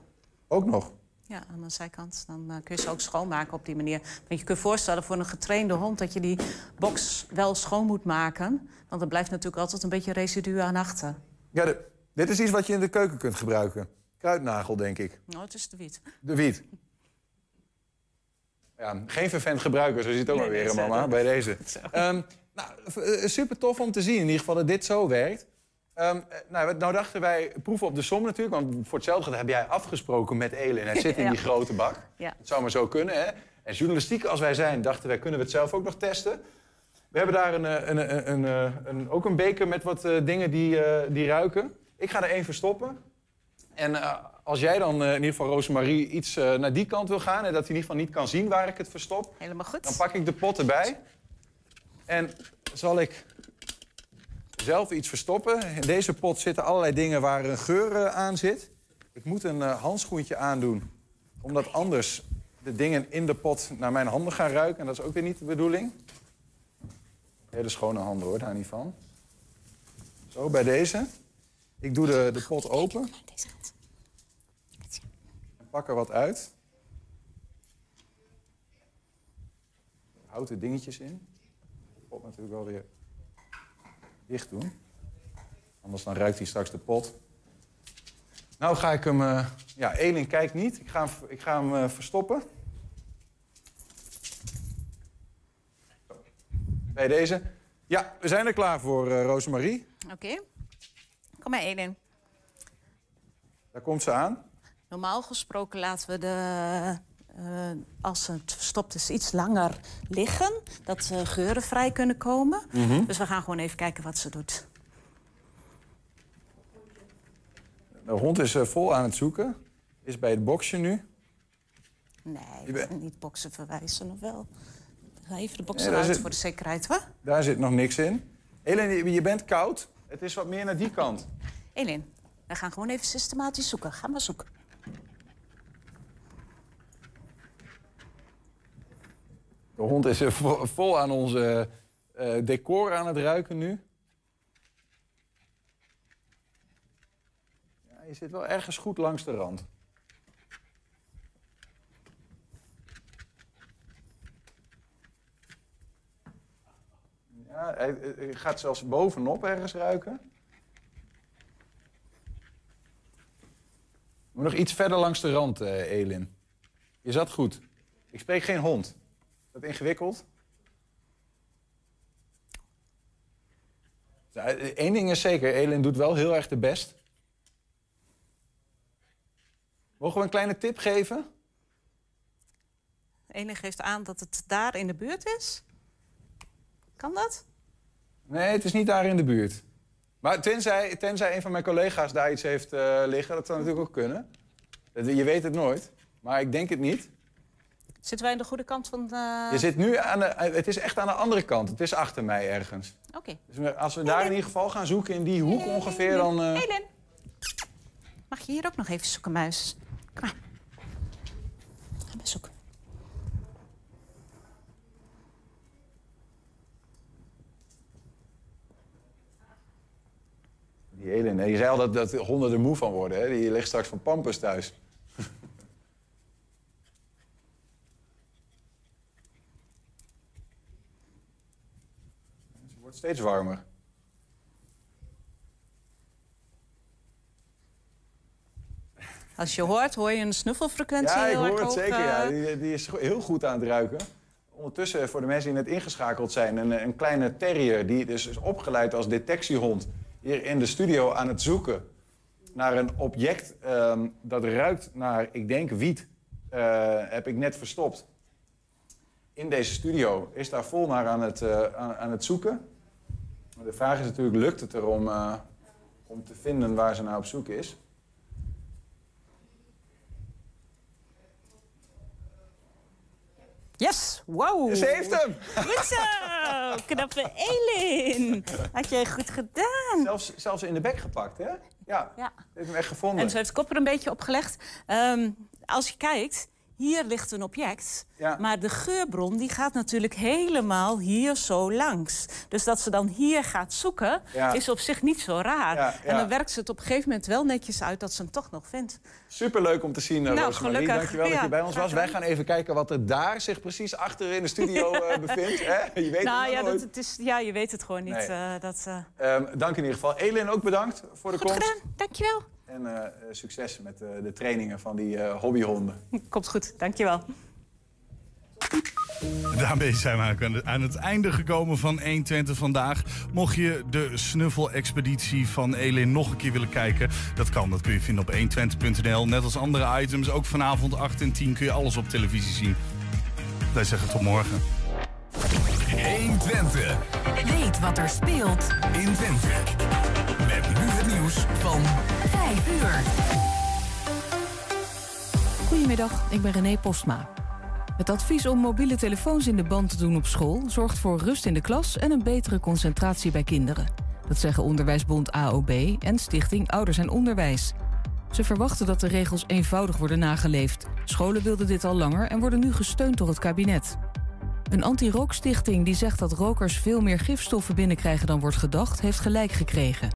Ook nog. Ja, aan de zijkant. Dan eh, kun je ze ook schoonmaken op die manier. Want je kunt je voorstellen voor een getrainde hond dat je die box wel schoon moet maken. Want er blijft natuurlijk altijd een beetje residu aan achter. Ja, de- dit is iets wat je in de keuken kunt gebruiken. Kruidnagel, denk ik. Nou, het is de wiet. De wiet. Ja, geen vervent gebruiker, zo zit het ook maar weer, nee, mama, bij deze. Ehm, nou, eh, super tof om te zien, in ieder geval, dat dit zo werkt. Ehm, eh, nou, nou dachten wij, proeven op de som natuurlijk. Want voor hetzelfde heb jij afgesproken met Elin. Het zit in Ja. die grote bak. Ja. Het zou maar zo kunnen, hè. En journalistiek als wij zijn, dachten wij, kunnen we het zelf ook nog testen. We hebben daar een, eh, een, een, een, eh, een- ook een beker met wat dingen die, die ruiken. Ik ga er één verstoppen. En als jij dan in ieder geval, Rosemarie, iets naar die kant wil gaan... en dat hij in ieder geval niet kan zien waar ik het verstop... Helemaal goed. dan pak ik de pot erbij. En zal ik zelf iets verstoppen. In deze pot zitten allerlei dingen waar een geur eh, aan zit. Ik moet een eh, handschoentje aandoen, omdat anders de dingen in de pot naar mijn handen gaan ruiken. En dat is ook weer niet de bedoeling. Hele schone handen hoor, daar niet van. Zo, bij deze. Ik doe de, de pot open. En pak er wat uit. Houten dingetjes in. De pot natuurlijk wel weer dicht doen. Anders dan ruikt hij straks de pot. Nou ga ik hem... eh, ja, Elin kijkt niet. Ik ga hem, ik ga hem eh, verstoppen. Zo. Bij deze. Ja, we zijn er klaar voor, eh Rosemarie. Oké. Kom maar, Elin. Daar komt ze aan. Normaal gesproken laten we de, eh, als het verstopt is, iets langer liggen. Dat eh, geuren vrij kunnen komen. Mhm. Dus we gaan gewoon even kijken wat ze doet. De hond is eh, vol aan het zoeken. Is bij het boxje nu. Nee, Je bent- niet boksen verwijzen of wel. Ga even de box Nee, zit- voor de zekerheid, hoor. Daar zit nog niks in. Elin, je- je bent koud. Het is wat meer naar die kant. Elin, we gaan gewoon even systematisch zoeken. Ga maar zoeken. De hond is vo- vol aan onze eh, decor aan het ruiken nu. Ja, je zit wel ergens goed langs de rand. Ja, hij, hij gaat zelfs bovenop ergens ruiken. Maar nog iets verder langs de rand, eh, Elin. Je zat goed. Ik spreek geen hond. Dat ingewikkeld? Eén ding is zeker, Elin doet wel heel erg de best. Mogen we een kleine tip geven? Elin geeft aan dat het daar in de buurt is. Kan dat? Nee, het is niet daar in de buurt. Maar tenzij, tenzij een van mijn collega's daar iets heeft eh, liggen, dat zou natuurlijk ook kunnen. Je weet het nooit, maar ik denk het niet. Zitten wij aan de goede kant van de... Je zit nu aan de, het is echt aan de andere kant. Het is achter mij ergens. Oké. Dus als we daar in ieder geval gaan zoeken, in die hoek ongeveer, dan... eh, Elin, mag je hier ook nog even zoeken, muis? Kom maar. Ga maar zoeken. Die Elin, hè, je zei al dat, dat honden er moe van worden. Hè? Die ligt straks van pampers thuis. Wordt steeds warmer. Als je hoort, hoor je een snuffelfrequentie Ja, ik hoor het zeker. Ja. eh, Die, die is heel goed aan het ruiken. Ondertussen, voor de mensen die net ingeschakeld zijn, een, een kleine terrier... die dus is opgeleid als detectiehond... hier in de studio aan het zoeken naar een object ehm, dat ruikt naar, ik denk, wiet. eh, heb ik net verstopt. In deze studio is daar vol naar aan het, eh, aan, aan het zoeken. Maar de vraag is natuurlijk, lukt het er om, eh, om te vinden waar ze naar op zoek is? Yes, wow. Ze heeft hem! Goed zo, knappe Elin. Had jij goed gedaan. Zelfs, zelfs in de bek gepakt, hè? Ja, Ja. heeft hem echt gevonden. En ze heeft de kop er een beetje op gelegd. Ehm, als je kijkt, hier ligt een object. Ja. Maar de geurbron die gaat natuurlijk helemaal hier zo langs. Dus dat ze dan hier gaat zoeken, Ja. is op zich niet zo raar. Ja, En dan werkt ze het op een gegeven moment wel netjes uit dat ze hem toch nog vindt. Superleuk om te zien, eh, Nou, Rosemarie. gelukkig. Dankjewel dat je bij ons was. Wij gaan even kijken wat er daar zich precies achter in de studio eh, bevindt. Hè? Je weet nou het ja, dat, het is, ja, je weet het gewoon niet. Nee. eh, dat, Ehm, dank in ieder geval. Elin, ook bedankt voor de Goed komst. gedaan, dankjewel. En eh, eh, succes met eh, de trainingen van die eh, hobbyhonden. Komt goed, dankjewel. Daarmee zijn we aan het- aan het einde gekomen van 120 vandaag. Mocht je de snuffel-expeditie van Elin nog een keer willen kijken... dat kan, dat kun je vinden op 120.nl. Net als andere items, ook vanavond 8 en 10 kun je alles op televisie zien. Wij zeggen tot morgen. 120. Weet wat er speelt in Twente. Met nu het nieuws van 5 uur. Goedemiddag, ik ben René Postma. Het advies om mobiele telefoons in de band te doen op school zorgt voor rust in de klas en een betere concentratie bij kinderen. Dat zeggen Onderwijsbond AOB en Stichting Ouders en Onderwijs. Ze verwachten dat de regels eenvoudig worden nageleefd. Scholen wilden dit al langer en worden nu gesteund door het kabinet. Een anti-rookstichting die zegt dat rokers veel meer gifstoffen binnenkrijgen dan wordt gedacht, heeft gelijk gekregen.